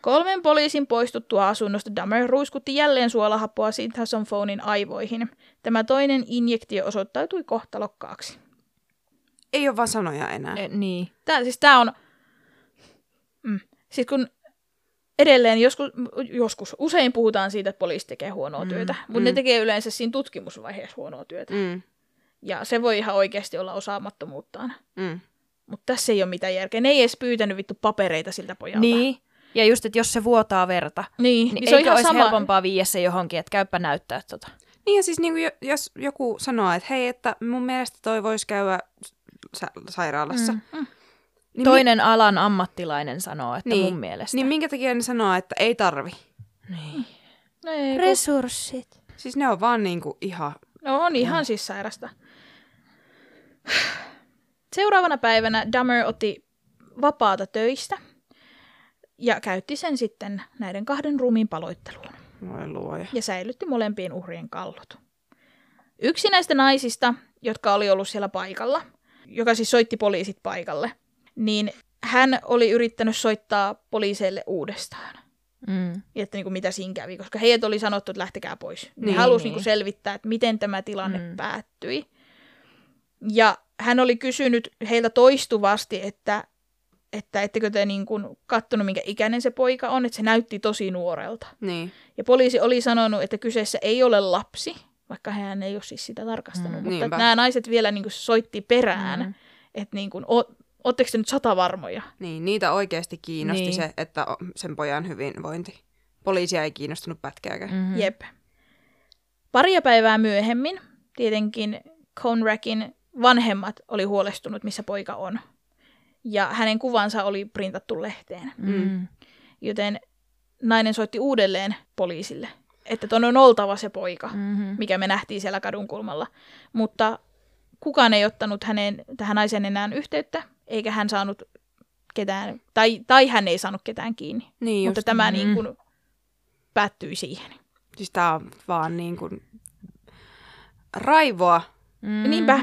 Kolmen poliisin poistuttua asunnosta Dahmer ruiskutti jälleen suolahappoa Sinthason Phonein aivoihin. Tämä toinen injektio osoittautui kohtalokkaaksi. Ei ole vaan sanoja enää. E, niin. Tää, siis tää on... Mm. Siis kun edelleen joskus, joskus, usein puhutaan siitä, että poliisi tekee huonoa Mm, työtä, mutta mm. ne tekee yleensä siinä tutkimusvaiheessa huonoa työtä. Mm, Ja se voi ihan oikeasti olla osaamattomuuttaan. mm. Mutta tässä ei ole mitään järkeä. Ne ei edes pyytänyt vittu papereita siltä pojalta. Niin. Ja just, että jos se vuotaa verta, Niin, niin, niin niin se on ihan olisi sama. helpompaa viiä se johonkin, että käypä näyttää tota. Niin ja siis niinku, jo- jos joku sanoo, että hei, että mun mielestä toi voisi käydä sa- sairaalassa. Mm, mm. Niin, Toinen alan ammattilainen sanoo, että Niin. mun mielestä. niin minkä takia ne sanoo, että ei tarvi? Niin. No, ei, kun- Resurssit. Siis ne on vaan niinku ihan... no on ihan siis sairasta. Seuraavana päivänä Dahmer otti vapaata töistä ja käytti sen sitten näiden kahden ruumiin paloitteluun. Voi luoja. ja säilytti molempien uhrien kallot. Yksi näistä naisista, jotka oli ollut siellä paikalla, joka siis soitti poliisit paikalle, niin hän oli yrittänyt soittaa poliiseille uudestaan. Mm. Että niin kuin mitä siinä kävi, koska heidät oli sanottu, että lähtekää pois. Niin, niin, halusi niin. niin. Niin selvittää, että miten tämä tilanne Mm. päättyi. Ja hän oli kysynyt heiltä toistuvasti, että, että ettekö te niin kuin kattonut, minkä ikäinen se poika on, että se näytti tosi nuorelta. Niin. Ja poliisi oli sanonut, että kyseessä ei ole lapsi, vaikka hän ei ole siis sitä tarkastanut. Mm, mutta nämä naiset vielä niin kuin soitti perään, Mm. mm. että niin kuin, o, ootteko te nyt sata varmoja? Niin, niitä oikeasti kiinnosti Niin. se, että sen pojan hyvinvointi. Poliisia ei kiinnostunut pätkääkään. Mm. Mm-hmm. Jep. Paria päivää myöhemmin tietenkin Conrackin vanhemmat oli huolestunut, missä poika on. Ja hänen kuvansa oli printattu lehteen. Mm. Joten nainen soitti uudelleen poliisille, että ton on oltava se poika, Mm-hmm. mikä me nähtiin siellä kadun kulmalla. Mutta kukaan ei ottanut hänen, tähän naisen enää yhteyttä, eikä hän saanut ketään, tai, tai hän ei saanut ketään kiinni. Niin Mutta tämä mm. niin kuin päättyi siihen. Siis tää on vaan niin kuin raivoa. Mm. Niinpä.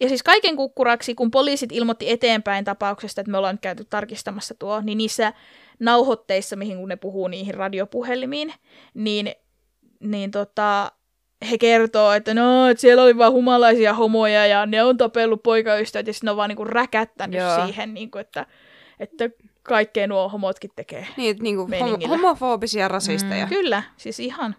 Ja siis kaiken kukkuraksi, kun poliisit ilmoitti eteenpäin tapauksesta, että me ollaan nyt käyty tarkistamassa tuo, niin niissä nauhoitteissa, mihin kun ne puhuu niihin radiopuhelimiin, niin, niin tota, he kertoo, että no, että siellä oli vaan humalaisia homoja ja ne on tapellut poikaystävät ja sitten ne on vaan niinku räkättänyt Joo. siihen, niinku, että, että kaikkea nuo homotkin tekee. Niin, että niin kuin Meningillä. homofobisia rasisteja. Mm. Kyllä, siis ihan.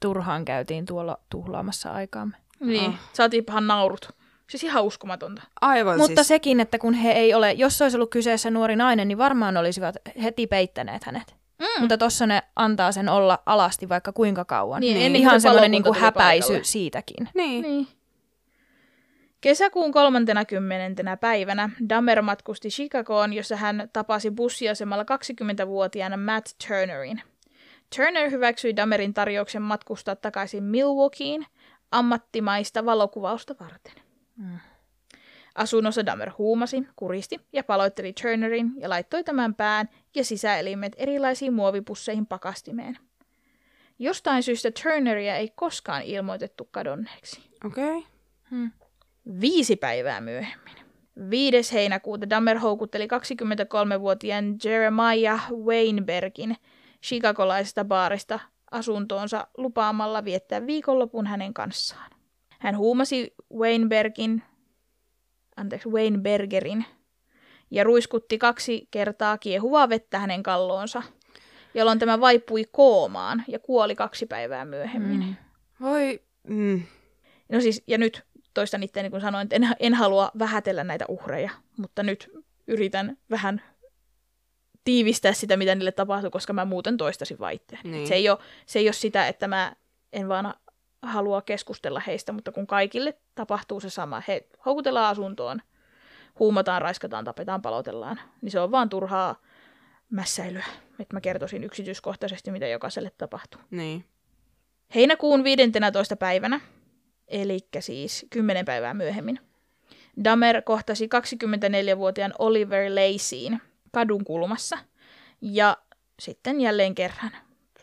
Turhaan käytiin tuolla tuhlaamassa aikaamme. Niin, Ah. saatiinpahan naurut. Siis ihan uskomatonta. Aivan Mutta siis. sekin, että kun he ei ole, jos olisi ollut kyseessä nuori nainen, niin varmaan olisivat heti peittäneet hänet. Mm. Mutta tossa ne antaa sen olla alasti vaikka kuinka kauan. Niin, Niin. ennen kuin Ihan se semmoinen niinku häpäisy paikalle. siitäkin. Niin. Niin. Kesäkuun 30. päivänä Dahmer matkusti Chicagoon, jossa hän tapasi bussiasemalla 20-vuotiaana Matt Turnerin. Turner hyväksyi Dahmerin tarjouksen matkustaa takaisin Milwaukeeen ammattimaista valokuvausta varten. Mm. Asunnossa Dahmer huumasi, kuristi ja paloitteli Turnerin ja laittoi tämän pään ja sisäelimet erilaisiin muovipusseihin pakastimeen. Jostain syystä Turneria ei koskaan ilmoitettu kadonneeksi. Okei. Okay. Viisi päivää myöhemmin. 5. heinäkuuta Dahmer houkutteli 23-vuotiaan Jeremiah Weinbergin chicagolaisesta baarista asuntoonsa lupaamalla viettää viikonlopun hänen kanssaan. Hän huumasi Weinbergin, anteeksi, Weinbergerin ja ruiskutti kaksi kertaa kiehuvaa vettä hänen kalloonsa, jolloin tämä vaipui koomaan ja kuoli kaksi päivää myöhemmin. Mm. Voi... Mm. No siis, ja nyt toistan itseäni, kun sanoin, että en, en halua vähätellä näitä uhreja, mutta nyt yritän vähän tiivistää sitä, mitä niille tapahtui, koska mä muuten toistasin vaan itseäni. Niin. Se, ei ole, se ei ole sitä, että mä en vaan halua keskustella heistä, mutta kun kaikille tapahtuu se sama, he houkutellaan asuntoon, huumataan, raiskataan, tapetaan, palotellaan, niin se on vaan turhaa mässäilyä, että mä kertoisin yksityiskohtaisesti, mitä jokaiselle tapahtuu. Niin. Heinäkuun 15. päivänä, eli siis 10 päivää myöhemmin, Dahmer kohtasi 24-vuotiaan Oliver Lacyin kadun kulmassa ja sitten jälleen kerran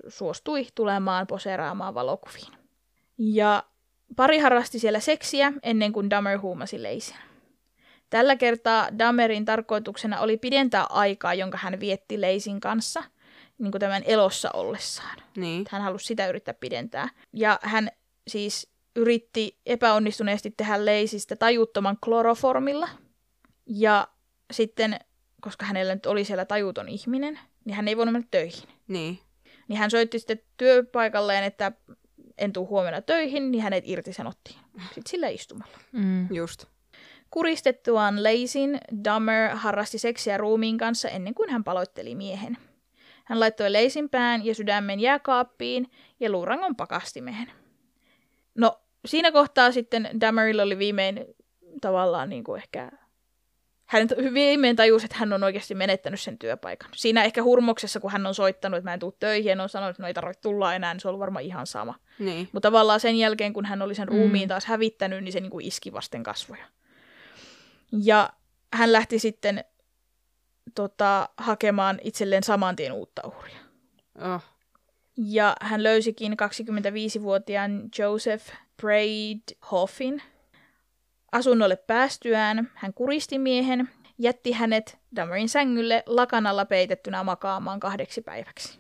suostui tulemaan poseeraamaan valokuviin. Ja pari harrasti siellä seksiä ennen kuin Dahmer huumasi Lacyn. Tällä kertaa Dahmerin tarkoituksena oli pidentää aikaa, jonka hän vietti Lacyn kanssa, niin kuin tämän elossa ollessaan. Niin. Hän halusi sitä yrittää pidentää. Ja hän siis yritti epäonnistuneesti tehdä leisistä tajuttoman kloroformilla. Ja sitten, koska hänellä nyt oli siellä tajuton ihminen, niin hän ei voinut mennä töihin. Niin. Niin hän soitti sitten työpaikalleen, että en tuu huomenna töihin, niin hänet irtisanottiin. Sitten sillä istumalla. Mm. Just. Kuristettuaan Lacyn, Dahmer harrasti seksiä ruumiin kanssa ennen kuin hän paloitteli miehen. Hän laittoi Lacyn pään ja sydämen jääkaappiin ja luurangon pakastimeen. No, siinä kohtaa sitten Dahmerilla oli viimein tavallaan niin kuin ehkä... Hän viimein tajusi, että hän on oikeasti menettänyt sen työpaikan. Siinä ehkä hurmoksessa, kun hän on soittanut, että mä en tule töihin, ja on sanonut, että no ei tarvitse tulla enää, niin se on ollut varmaan ihan sama. Niin. Mutta tavallaan sen jälkeen, kun hän oli sen Mm. ruumiin taas hävittänyt, niin se niin kuin iski vasten kasvoja. Ja hän lähti sitten tota, hakemaan itselleen saman tien uutta uhria. Oh. Ja hän löysikin 25-vuotiaan Joseph Braidhoffin. Asunnolle päästyään hän kuristi miehen, jätti hänet Dahmerin sängylle lakanalla peitettynä makaamaan kahdeksi päiväksi.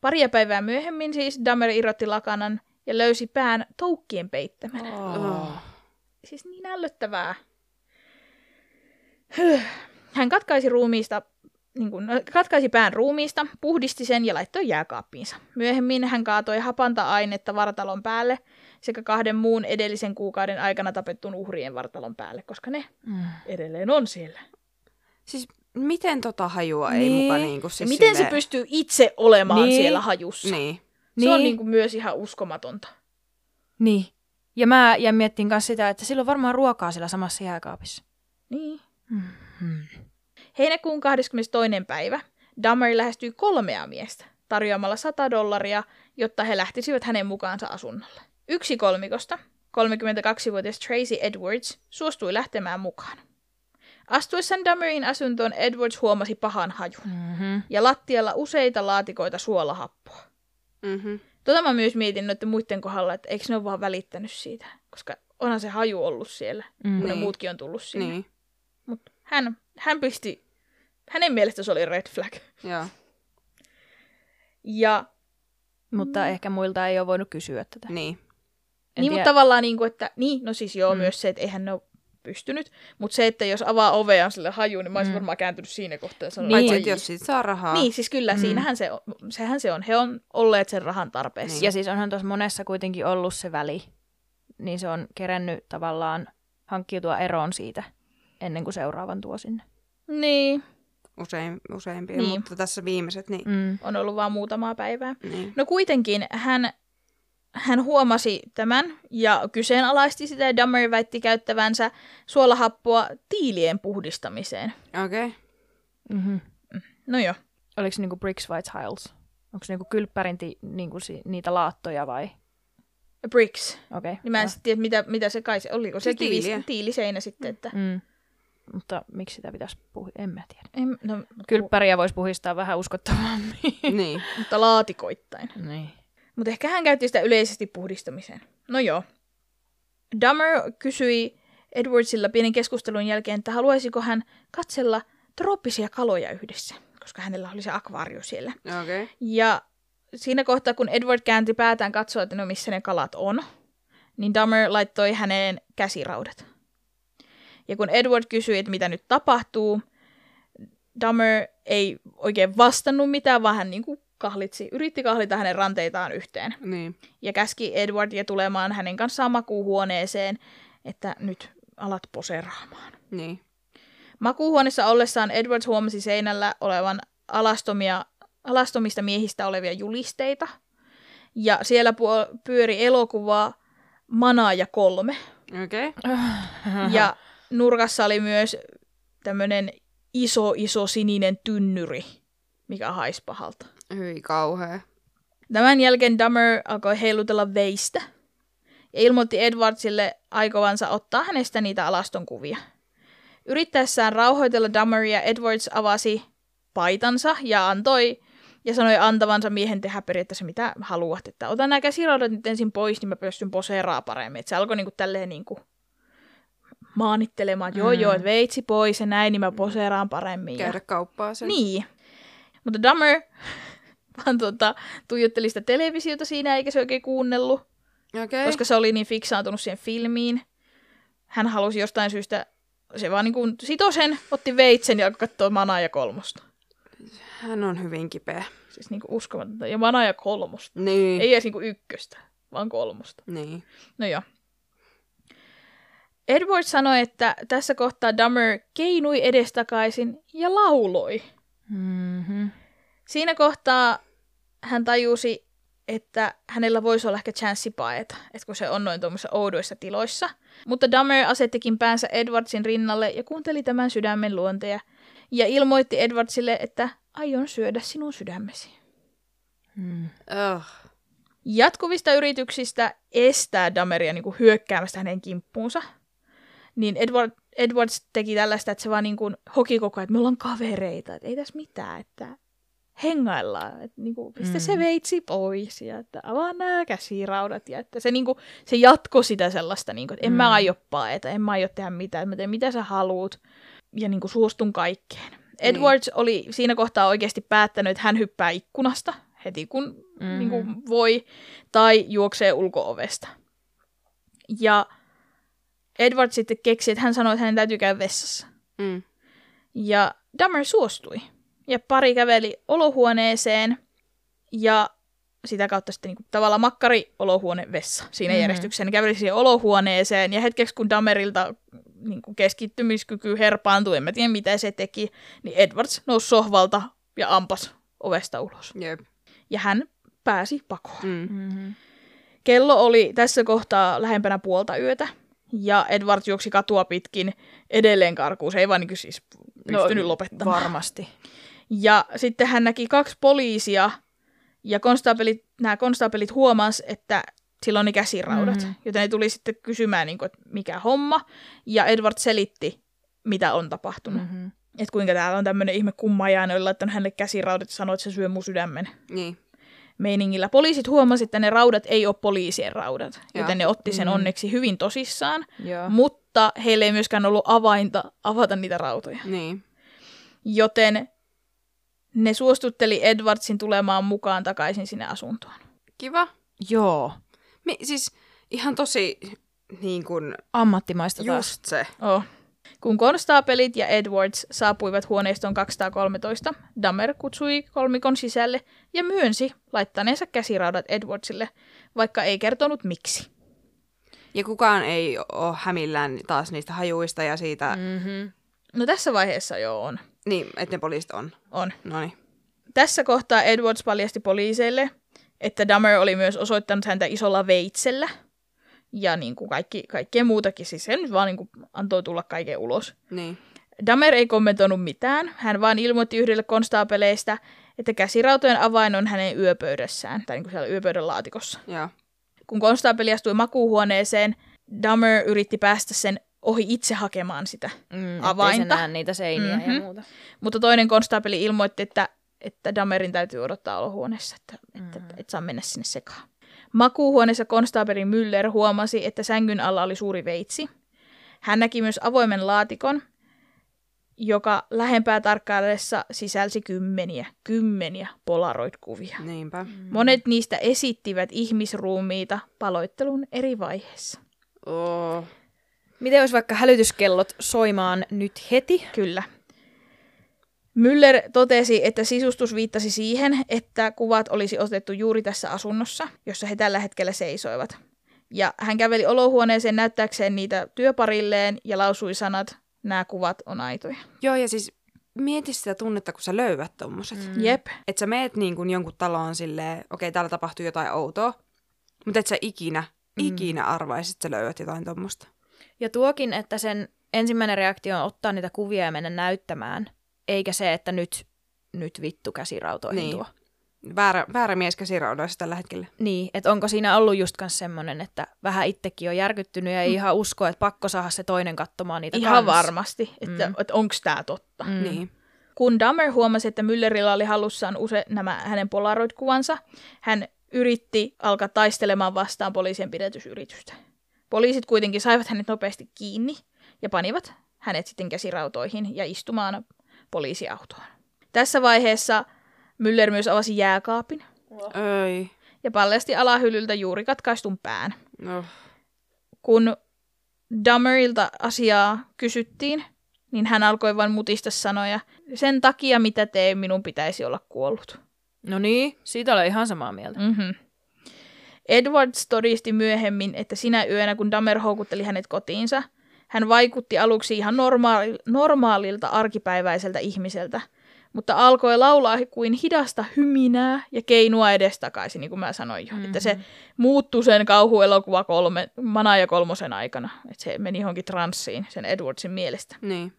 Paria päivää myöhemmin siis Dahmer irrotti lakanan ja löysi pään toukkien peittämänä. Oh. Siis niin ällöttävää. Hän katkaisi ruumiista niin kuin, katkaisi pään ruumiista, puhdisti sen ja laittoi jääkaappiinsa. Myöhemmin hän kaatoi hapanta-ainetta vartalon päälle sekä kahden muun edellisen kuukauden aikana tapettun uhrien vartalon päälle, koska ne Mm. edelleen on siellä. Siis miten tota hajua Niin. ei muka niinku Ja siis miten se silleen- pystyy itse olemaan Niin. siellä hajussa? Niin. Se on Niin. niin kuin myös ihan uskomatonta. Niin. Ja mä jäin miettimään myös sitä, että sillä on varmaan ruokaa siellä samassa jääkaapissa. Niin. Mm. Heinäkuun 22. päivä Dahmer lähestyi kolmea miestä tarjoamalla 100 dollaria, jotta he lähtisivät hänen mukaansa asunnolle. Yksi kolmikosta, 32-vuotias Tracy Edwards, suostui lähtemään mukaan. Astuessaan Dahmerin asuntoon Edwards huomasi pahan hajun Mm-hmm. ja lattialla useita laatikoita suolahappoa. Mm-hmm. Tota mä myös mietin noiden muiden kohdalla, että eikö ne ole vaan välittänyt siitä, koska onhan se haju ollut siellä, Mm. kun ne Niin. muutkin on tullut sinne. Niin. Mutta hän, hän pisti, hänen mielestä se oli red flag. Joo. Ja Mutta Mm. ehkä muilta ei ole voinut kysyä tätä. Niin. En niin, tiedä- mutta tavallaan, niin kuin, että niin, no siis joo, mm. myös se, että eihän ne ole pystynyt. Mutta se, että jos avaa ovea sille hajuun, niin mä olisin Mm. varmaan kääntynyt siinä kohtaa ja sanonut, Niin. Paitsi, "Ai että jos siitä saa rahaa. Niin, siis kyllä, Mm. mm. siinähän se on, sehän se on. He on olleet sen rahan tarpeessa. Niin. Ja siis onhan tuossa monessa kuitenkin ollut se väli, niin se on kerännyt tavallaan hankkiutua eroon siitä ennen kuin seuraavan tuo sinne. Niin, Usein, useimpia, Niin. mutta tässä viimeiset, niin, Mm. on ollut vain muutamaa päivää. niin. No kuitenkin hän, hän huomasi tämän ja kyseenalaisti sitä ja Dahmer väitti käyttävänsä suolahappoa tiilien puhdistamiseen. Okei. Okay. Mm-hmm. No joo. Oliko se niinku bricks vai tiles? Onko se niinku kylppärin ti, niinku si, niitä laattoja vai? Bricks. Okei. Niin mä en sitten tiedä, mitä, mitä se kai se oliko. Se Siis kivi, tiiliä. tiiliseinä sitten, että... Mm. Mutta miksi sitä pitäisi puhua? En mä tiedä. En, no, Kylppäriä voisi puhistaa vähän uskottavammin. niin. Mutta laatikoittain. niin. Mutta ehkä hän käytti sitä yleisesti puhdistamiseen. No joo. Dahmer kysyi Edwardsilta pienen keskustelun jälkeen, että haluaisiko hän katsella trooppisia kaloja yhdessä, koska hänellä oli se akvaario siellä. Okei. Okay. Ja siinä kohtaa, kun Edward käänti päätään katsoa, että no missä ne kalat on, niin Dahmer laittoi häneen käsiraudat. Ja kun Edward kysyi, että mitä nyt tapahtuu, Dahmer ei oikein vastannut mitään, vaan hän niin kuin kahlitsi, yritti kahlita hänen ranteitaan yhteen. Niin. Ja käski Edwardia tulemaan hänen kanssaan makuuhuoneeseen, että nyt alat poseraamaan. Niin. Makuuhuoneessa ollessaan Edwards huomasi seinällä olevan alastomia, alastomista miehistä olevia julisteita. Ja siellä puo- pyöri elokuva Manaaja kolme. Okei. Okay. Ja nurkassa oli myös tämmöinen iso, iso sininen tynnyri, mikä haisi pahalta. Hyi kauhea. Tämän jälkeen Dahmer alkoi heilutella veistä ja ilmoitti Edwardsille aikovansa ottaa hänestä niitä alastonkuvia. Yrittäessään rauhoitella Dahmeria, Edwards avasi paitansa ja antoi ja sanoi antavansa miehen tehdä periaatteessa mitä haluat. Että otan nämä käsiraudat nyt ensin pois, niin mä pystyn poseeraa paremmin. Et se alkoi niinku tälleen niinku maanittelemaan, että joo Mm. joo, että veitsi pois ja näin, niin mä poseeraan paremmin. Ja... Käydä kauppaa sen. Niin. Mutta Dahmer vaan tota, tuijotteli sitä televisiota siinä, eikä se oikein kuunnellut, Okei. Okay. koska se oli niin fiksaantunut siihen filmiin. Hän halusi jostain syystä, se vaan niin kuin sitoi sen, otti veitsen ja alkoi katsoa Manaa ja kolmosta. Hän on hyvin kipeä. Siis niin kuin uskomatonta. Ja Manaa ja kolmosta. Niin. Ei edes niin kuin ykköstä, vaan kolmosta. Niin. No joo. Edward sanoi, että tässä kohtaa Dahmer keinui edestakaisin ja lauloi. Mm-hmm. Siinä kohtaa hän tajusi, että hänellä voisi olla ehkä chanssi paeta, että kun se on noin tuommoisissa oudoissa tiloissa. Mutta Dahmer asettikin päänsä Edwardsin rinnalle ja kuunteli tämän sydämen luonteja ja ilmoitti Edwardsille, että aion syödä sinun sydämesi. Mm. Oh. Jatkuvista yrityksistä estää Dahmeria niin kuin hyökkäämästä hänen kimppuunsa, niin Edward, Edwards teki tällaista, että se vaan niin kuin hoki koko ajan, että me ollaan kavereita, että ei tässä mitään, että hengaillaan, että niin kuin, pistä mm. se Mm. veitsi pois ja että avaa nämä käsiraudat ja että se, niin kuin, se jatko sitä sellaista, niin kuin, että en mm. mä Mm. aio paeta, en mä aio tehdä mitään, mä teen mitä sä haluut ja niin kuin, suostun kaikkeen. Edwards oli siinä kohtaa oikeasti päättänyt, että hän hyppää ikkunasta heti kun Mhm. niin kuin voi, tai juoksee ulkoovesta. Ja Edward sitten keksi, että hän sanoi, että hänen täytyy käydä vessassa. Mm. Ja Dahmer suostui. Ja pari käveli olohuoneeseen ja sitä kautta sitten niin kuin, tavallaan makkari olohuone vessa siinä mm-hmm. järjestyksessä. Ne käveli siihen olohuoneeseen ja hetkeksi kun Damerilta niin kuin keskittymiskyky herpaantui, en mä tiedä mitä se teki, niin Edwards nousi sohvalta ja ampas ovesta ulos. Jep. Ja hän pääsi pakoon. Mm. Mm-hmm. Kello oli tässä kohtaa lähempänä puolta yötä, ja Edward juoksi katua pitkin edelleen karkuun. Se ei vaan niin siis pystynyt no, lopettamaan. Varmasti. Ja sitten hän näki kaksi poliisia, ja konstaapelit, nämä konstaapelit huomas, että sillä on ne käsiraudat. Mhm. Mm-hmm. Joten ne tuli sitten kysymään, niin kuin, että mikä homma. Ja Edward selitti, mitä on tapahtunut. Mm-hmm. Mm-hmm. Että kuinka täällä on tämmöinen ihme kummajainen, jolla laittanut hänelle käsiraudat ja sanoi, että se syö mun sydämen Niin. meiningillä. Poliisit huomasivat, että ne raudat ei ole poliisien raudat, Joo. joten ne otti sen Mm. onneksi hyvin tosissaan. Joo. Mutta heillä ei myöskään ollut avainta avata niitä rautoja. Niin. Joten ne suostutteli Edwardsin tulemaan mukaan takaisin sinne asuntoon. Kiva. Joo. Mi- siis ihan tosi niin kuin, Ammattimaista taas. just se. Oh. Kun konstaapelit ja Edwards saapuivat huoneiston 213, Dahmer kutsui kolmikon sisälle ja myönsi laittaneensa käsiraudat Edwardsille, vaikka ei kertonut miksi. Ja kukaan ei ole hämillään taas niistä hajuista ja siitä, mm. Mm-hmm. No tässä vaiheessa jo on. Niin, että ne poliisit on. on. No niin. Tässä kohtaa Edwards paljasti poliiseille, että Dahmer oli myös osoittanut häntä isolla veitsellä. Ja niin kuin kaikki, kaikkea muutakin, siis se nyt vaan niin kuin antoi tulla kaiken ulos. Niin. Dahmer ei kommentoinut mitään, hän vaan ilmoitti yhdelle konstaapeleista, että käsirautojen avain on hänen yöpöydässään, tai niin kuin siellä yöpöydän laatikossa. Joo. Kun konstaapeli astui makuuhuoneeseen, Dahmer yritti päästä sen ohi itse hakemaan sitä. Mm, Avainta. Se näe niitä seiniä mm-hmm. Mhm. ja muuta. Mutta toinen konstaapeli ilmoitti, että, että Dahmerin täytyy odottaa olohuoneessa, että, että Mhm. et saa mennä sinne sekaan. Makuuhuoneessa konstaapeli Müller huomasi, että sängyn alla oli suuri veitsi. Hän näki myös avoimen laatikon, joka lähempää tarkkaillessa sisälsi kymmeniä, kymmeniä polaroid-kuvia. Niinpä. Mm. Monet niistä esittivät ihmisruumiita paloittelun eri vaiheissa. Oh. Miten olisi vaikka hälytyskellot soimaan nyt heti? Kyllä. Müller totesi, että sisustus viittasi siihen, että kuvat olisi otettu juuri tässä asunnossa, jossa he tällä hetkellä seisoivat. Ja hän käveli olohuoneeseen näyttääkseen niitä työparilleen ja lausui sanat, nämä kuvat on aitoja. Joo, ja siis mieti sitä tunnetta, kun sä löydät tommoset. Mm. Jep, Että sä meet niin kuin jonkun taloon silleen, okei, täällä tapahtuu jotain outoa, mutta et sä ikinä, mm. ikinä arvaisit, että sä löydät jotain tommosta. Ja tuokin, että sen ensimmäinen reaktio on ottaa niitä kuvia ja mennä näyttämään, eikä se, että nyt, nyt vittu käsirautoihin Niin. tuo. Väärä, väärä mies käsiraudoissa tällä hetkellä. Niin, että onko siinä ollut just kans semmoinen, että vähän itsekin on järkyttynyt ja ei ihan usko, että pakko saada se toinen katsomaan niitä ihan kans. varmasti, että, Mm. mm. että onko tämä totta. Mm. Mm. Niin. Kun Dahmer huomasi, että Müllerillä oli hallussaan use nämä hänen polaroid-kuvansa, hän yritti alkaa taistelemaan vastaan poliisien pidätysyritystä. Poliisit kuitenkin saivat hänet nopeasti kiinni ja panivat hänet sitten käsirautoihin ja istumaan poliisiautoon. Tässä vaiheessa Müller myös avasi jääkaapin Ei. ja paljasti alahyllyltä juuri katkaistun pään. No. Kun Dahmerilta asiaa kysyttiin, niin hän alkoi vain mutista sanoja, sen takia mitä teen, minun pitäisi olla kuollut. No niin, siitä olen ihan samaa mieltä. Mm-hmm. Edwards todisti myöhemmin, että sinä yönä, kun Dahmer houkutteli hänet kotiinsa, hän vaikutti aluksi ihan normaali, normaalilta arkipäiväiseltä ihmiseltä, mutta alkoi laulaa kuin hidasta hyminää ja keinua edestakaisin, niin kuin mä sanoin jo. Mm-hmm. Että se muuttui sen kauhuelokuva kolme, Mana ja kolmosen aikana. Että se meni johonkin transsiin sen Edwardsin mielestä. Niin.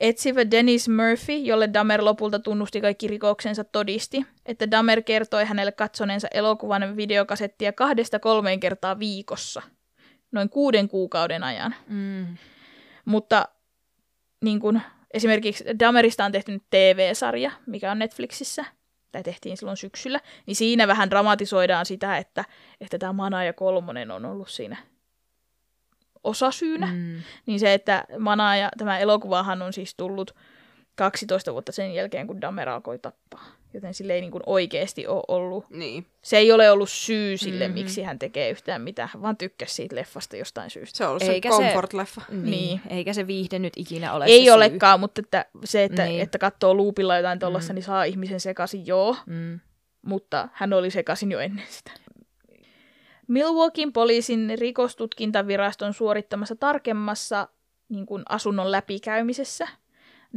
Etsivä Dennis Murphy, jolle Dahmer lopulta tunnusti kaikki rikoksensa, todisti, että Dahmer kertoi hänelle katsoneensa elokuvan videokasettia kahdesta kolmeen kertaa viikossa, noin kuuden kuukauden ajan. Mm. Mutta niin kun, esimerkiksi Dahmerista on tehty nyt TV-sarja, mikä on Netflixissä, tai tehtiin silloin syksyllä, niin siinä vähän dramatisoidaan sitä, että, että tämä Mana ja kolmonen on ollut siinä osasyynä. Mm. Niin se, että Mana ja tämä elokuvahan on siis tullut 12 vuotta sen jälkeen, kun Damer alkoi tappaa. Joten sille ei niin kuin oikeasti ole ollut, Niin. se ei ole ollut syy sille, Mhm. mm-hmm. miksi hän tekee yhtään mitään, vaan tykkäsi siitä leffasta jostain syystä. Se on ollut Eikä se se- comfort-leffa. Niin. Niin. Eikä se viihde nyt ikinä ole Ei se olekaan, mutta että se, että, Niin. että katsoo luupilla jotain tuollaista, Mm. niin saa ihmisen sekaisin, joo, Syy. Mm. mutta hän oli sekaisin jo ennen sitä. Milwaukeein poliisin rikostutkintaviraston suorittamassa tarkemmassa niin kuin asunnon läpikäymisessä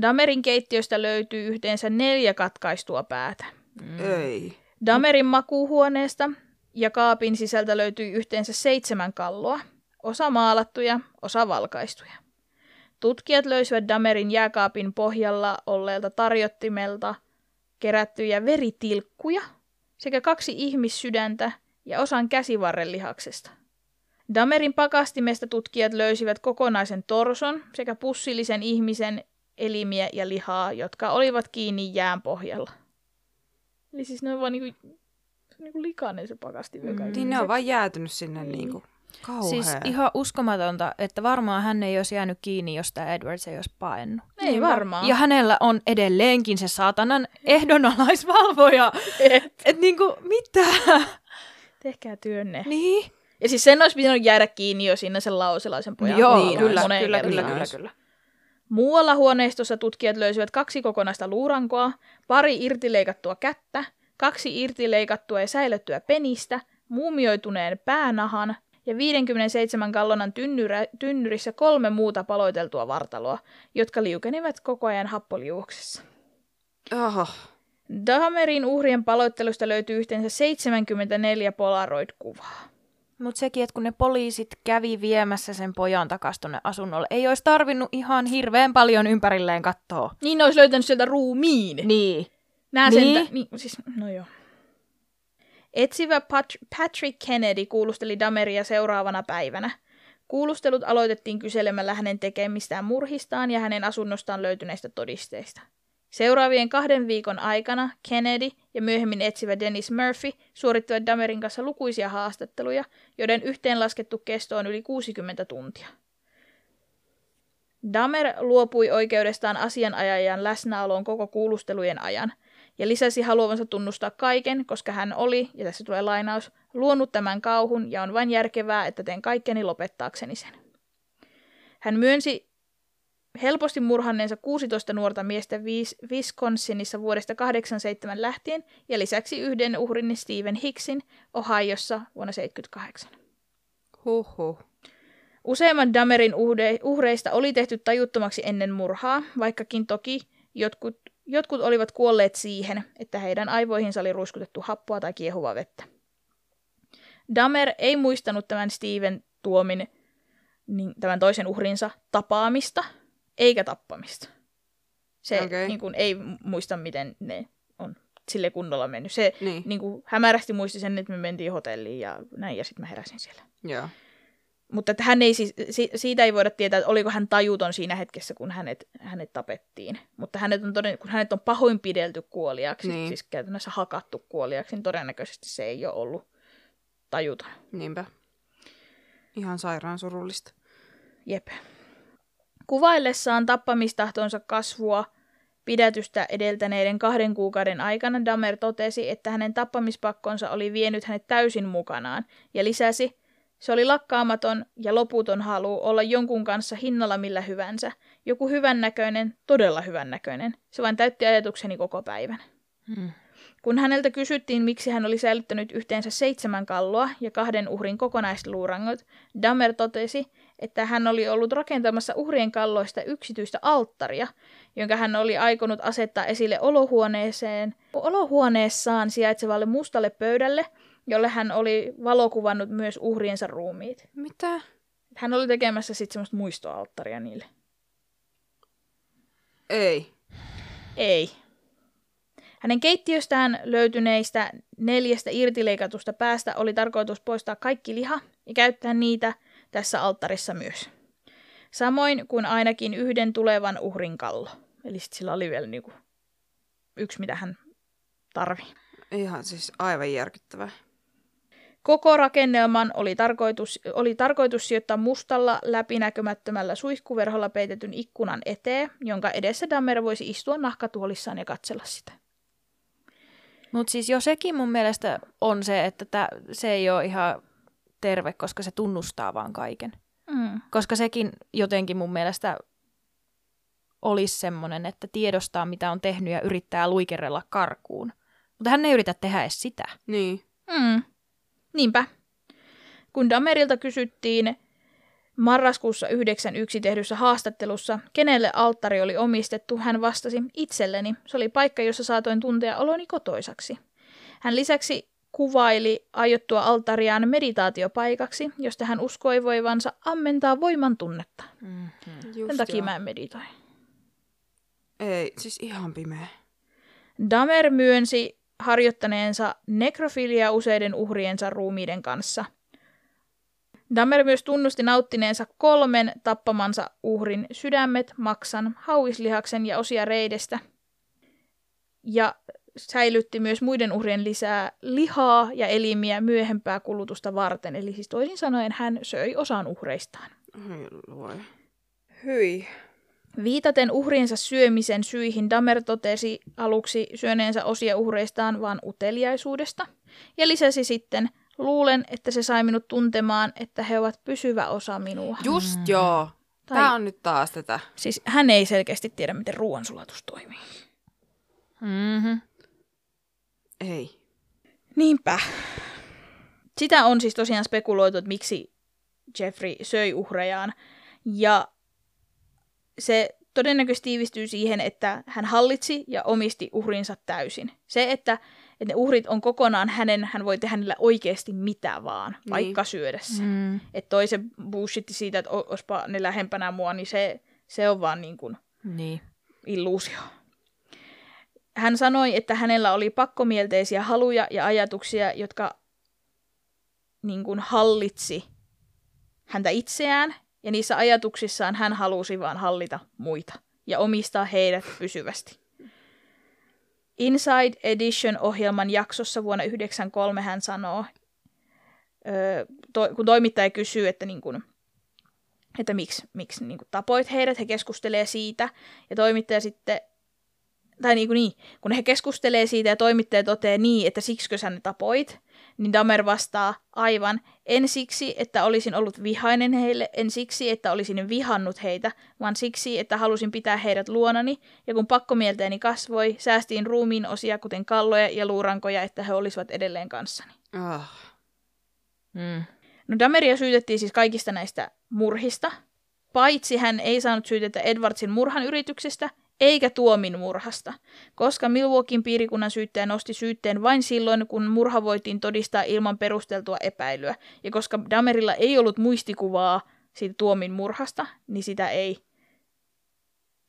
Damerin keittiöstä löytyy yhteensä neljä katkaistua päätä. Mm. Ei. Damerin makuuhuoneesta ja kaapin sisältä löytyy yhteensä seitsemän kalloa, osa maalattuja, osa valkaistuja. Tutkijat löysivät Damerin jääkaapin pohjalla olleelta tarjottimelta kerättyjä veritilkkuja sekä kaksi ihmissydäntä ja osan käsivarren lihaksesta. Damerin pakastimesta tutkijat löysivät kokonaisen torson sekä pussillisen ihmisen elimiä ja lihaa, jotka olivat kiinni jään pohjalla. Eli siis ne on vaan niinku, niinku likainen se pakastin. Mm. Niin ne on vaan jäätynyt sinne Niin. niinku. Kauhea. Siis ihan uskomatonta, että varmaan hän ei olisi jäänyt kiinni, jos tämä Edwards ei olisi paennut. Ei varmaan. Ja hänellä on edelleenkin se saatanan ehdonalaisvalvoja. Et, Et niinku, mitä? Tehkää työnne. Niin. Ja siis sen olisi pitänyt jäädä kiinni jo siinä sen lauselaisen pojan. Joo, niin, kyllä, kyllä, kertaan. kyllä, kyllä, kyllä. Muualla huoneistossa tutkijat löysivät kaksi kokonaista luurankoa, pari irtileikattua kättä, kaksi irtileikattua ja säilyttyä penistä, muumioituneen päänahan ja 57 gallonan tynnyrä, tynnyrissä kolme muuta paloiteltua vartaloa, jotka liukenivat koko ajan happoliuoksessa. Oho. Dahmerin uhrien paloittelusta löytyy yhteensä 74 Polaroid-kuvaa. Mutta sekin, että kun ne poliisit kävi viemässä sen pojan takas tonne asunnolle, ei olisi tarvinnut ihan hirveän paljon ympärilleen katsoa. Niin ne olisi löytänyt sieltä ruumiin. Niin. Nää Niin. Sentä, niin, siis, no joo. Etsivä Pat- Patrick Kennedy kuulusteli Dameria seuraavana päivänä. Kuulustelut aloitettiin kyselemällä hänen tekemistään murhistaan ja hänen asunnostaan löytyneistä todisteista. Seuraavien kahden viikon aikana Kennedy ja myöhemmin etsivä Dennis Murphy suorittivat Damerin kanssa lukuisia haastatteluja, joiden yhteenlaskettu kesto on yli 60 tuntia. Damer luopui oikeudestaan asianajajan läsnäoloon koko kuulustelujen ajan ja lisäsi haluavansa tunnustaa kaiken, koska hän oli, ja tässä tulee lainaus, luonut tämän kauhun ja on vain järkevää, että teen kaikkeni lopettaakseni sen. Hän myönsi helposti murhanneensa 16 nuorta miestä Wisconsinissa vuodesta 87 lähtien ja lisäksi yhden uhrin Stephen Hicksin Ohiossa vuonna 78. Huhhuh. Useimmat Damerin uhde- uhreista oli tehty tajuttomaksi ennen murhaa, vaikkakin toki jotkut, jotkut olivat kuolleet siihen, että heidän aivoihinsa oli ruiskutettu happoa tai kiehuvaa vettä. Damer ei muistanut tämän Steven tuomin niin, tämän toisen uhrinsa tapaamista eikä tappamista. Se Okei. niin kuin, ei muista, miten ne on sille kunnolla mennyt. Se Niin. niin kuin, hämärästi muisti sen, että me mentiin hotelliin ja näin, ja sitten mä heräsin siellä. Joo. Mutta että hän ei siis, si, siitä ei voida tietää, että oliko hän tajuton siinä hetkessä, kun hänet, hänet tapettiin. Mutta hänet on toden, kun hänet on pahoinpidelty kuoliaksi, niin. siis käytännössä hakattu kuoliaksi, niin todennäköisesti se ei ole ollut tajuton. Niinpä. Ihan sairaan surullista. Jep. Kuvaillessaan tappamistahtonsa kasvua pidätystä edeltäneiden kahden kuukauden aikana Damer totesi, että hänen tappamispakkonsa oli vienyt hänet täysin mukanaan ja lisäsi, se oli lakkaamaton ja loputon halu olla jonkun kanssa hinnalla millä hyvänsä. Joku hyvännäköinen, todella hyvännäköinen. Se vain täytti ajatukseni koko päivän. Hmm. Kun häneltä kysyttiin, miksi hän oli säilyttänyt yhteensä seitsemän kalloa ja kahden uhrin kokonaisluurangot, Damer totesi, että hän oli ollut rakentamassa uhrien kalloista yksityistä alttaria, jonka hän oli aikonut asettaa esille olohuoneeseen, olohuoneessaan sijaitsevalle mustalle pöydälle, jolle hän oli valokuvannut myös uhriensa ruumiit. Mitä? Hän oli tekemässä sitten semmoista muistoalttaria niille. Ei. Ei. Hänen keittiöstään löytyneistä neljästä irtileikatusta päästä oli tarkoitus poistaa kaikki liha ja käyttää niitä tässä alttarissa myös. Samoin kuin ainakin yhden tulevan uhrin kallo. Eli sit sillä oli vielä niinku yksi, mitä hän tarvi. Ihan siis aivan järkyttävää. Koko rakennelman oli tarkoitus, oli tarkoitus sijoittaa mustalla läpinäkymättömällä suihkuverholla peitetyn ikkunan eteen, jonka edessä Dammer voisi istua nahkatuolissaan ja katsella sitä. Mutta siis jo sekin mun mielestä on se, että tää, se ei ole ihan terve, koska se tunnustaa vaan kaiken. Mm. Koska sekin jotenkin mun mielestä olisi semmoinen, että tiedostaa mitä on tehnyt ja yrittää luikerella karkuun. Mutta hän ei yritä tehdä edes sitä. Niin. Mm. Niinpä. Kun Damerilta kysyttiin marraskuussa 91 tehdyssä haastattelussa, kenelle alttari oli omistettu, hän vastasi itselleni. Se oli paikka, jossa saatoin tuntea oloni kotoisaksi. Hän lisäksi kuvaili aiottua altariaan meditaatiopaikaksi, josta hän uskoi voivansa ammentaa voiman tunnetta. Mm-hmm. Just Sen takia joo. mä en meditoi. Ei, siis ihan pimeä. Damer myönsi harjoittaneensa nekrofiliaa useiden uhriensa ruumiiden kanssa. Damer myös tunnusti nauttineensa kolmen tappamansa uhrin sydämet, maksan, hauislihaksen ja osia reidestä. Ja säilytti myös muiden uhrien lisää lihaa ja elimiä myöhempää kulutusta varten. Eli siis toisin sanoen hän söi osan uhreistaan. Luoja. Hyi. Viitaten uhriensa syömisen syihin Damer totesi aluksi syöneensä osia uhreistaan vain uteliaisuudesta ja lisäsi sitten, luulen, että se sai minut tuntemaan, että he ovat pysyvä osa minua. Just joo. Tai- Tää on nyt taas tätä. Siis hän ei selkeästi tiedä, miten ruoansulatus toimii. Mm-hmm. Ei. Niinpä. Sitä on siis tosiaan spekuloitu, että miksi Jeffrey söi uhrejaan. Ja se todennäköisesti tiivistyy siihen, että hän hallitsi ja omisti uhrinsa täysin. Se, että, että ne uhrit on kokonaan hänen, hän voi tehdä niillä oikeasti mitä vaan, Niin. vaikka syödessä. Mm. Että toisen bullshitti siitä, että o- olisipa ne lähempänä mua, niin se, se on vaan niin kuin Niin. illuusio. Hän sanoi, että hänellä oli pakkomielteisiä haluja ja ajatuksia, jotka niin kuin hallitsi häntä itseään, ja niissä ajatuksissaan hän halusi vaan hallita muita ja omistaa heidät pysyvästi. Inside Edition-ohjelman jaksossa vuonna 1993 hän sanoo, kun toimittaja kysyy, että, niin kuin, että miksi, miksi niin kuin tapoit heidät, he keskustelee siitä, ja toimittaja sitten, tai niin kuin niin, kun he keskustelee siitä ja toimittaja toteaa niin, että siksikö sä ne tapoit, niin Damer vastaa aivan, en siksi, että olisin ollut vihainen heille, en siksi, että olisin vihannut heitä, vaan siksi, että halusin pitää heidät luonani, ja kun pakkomielteeni kasvoi, säästiin ruumiin osia, kuten kalloja ja luurankoja, että he olisivat edelleen kanssani. Oh. Mm. No Dameria syytettiin siis kaikista näistä murhista, paitsi hän ei saanut syytettä Edwardsin murhan yrityksestä, eikä tuomin murhasta, koska Milwaukeein piirikunnan syyttäjä nosti syytteen vain silloin, kun murha voitiin todistaa ilman perusteltua epäilyä, ja koska Damerilla ei ollut muistikuvaa siitä tuomin murhasta, niin sitä ei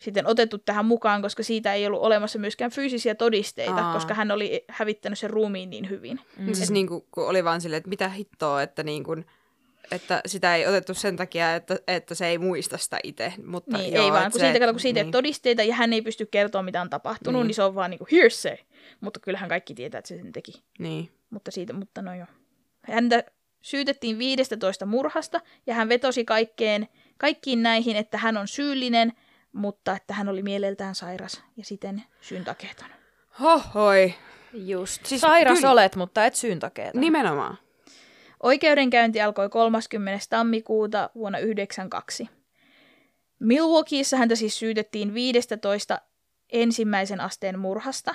sitten otettu tähän mukaan, koska siitä ei ollut olemassa myöskään fyysisiä todisteita, Aa. koska hän oli hävittänyt sen ruumiin niin hyvin. Mm. Siis niin kuin, kun oli vaan silleen, että mitä hittoa, että, niin kuin, että sitä ei otettu sen takia, että, että se ei muista sitä itse. Mutta Niin, joo, ei vaan, kun se, siitä, kun siitä niin. todisteita ja hän ei pysty kertoa, mitä on tapahtunut, Niin. niin, se on vaan niin kuin hearsay. Mutta kyllähän kaikki tietää, että se sen teki. Niin. Mutta siitä, mutta no joo. Häntä syytettiin 15 murhasta ja hän vetosi kaikkeen, kaikkiin näihin, että hän on syyllinen, mutta että hän oli mieleltään sairas ja siten syyntakeeton. Hohoi. Just. Siis Sairas kyllä. olet, mutta et syyntakeeta. Nimenomaan. Oikeudenkäynti alkoi 30. tammikuuta vuonna 1992. Milwaukeeissa häntä siis syytettiin 15 ensimmäisen asteen murhasta,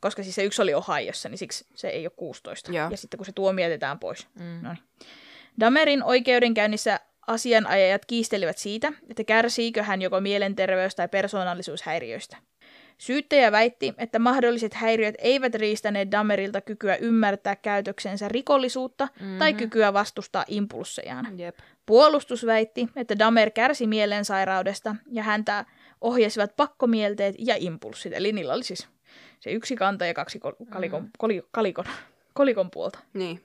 koska siis se yksi oli Ohiossa, niin siksi se ei ole 16. Joo. Ja sitten kun se tuomioitetaan pois. Mm. Noniin. Damerin oikeudenkäynnissä asianajajat kiistelivät siitä, että kärsiikö hän joko mielenterveys- tai persoonallisuushäiriöistä. Syyttäjä väitti, että mahdolliset häiriöt eivät riistäneet Damerilta kykyä ymmärtää käytöksensä rikollisuutta mm-hmm. tai kykyä vastustaa impulssejaan. Jep. Puolustus väitti, että Damer kärsi mielensairaudesta ja häntä ohjasivat pakkomielteet ja impulssit. Eli niillä oli siis se yksi kanta ja kaksi kol- kalikon, mm. koli, kalikon, kolikon puolta. Niin.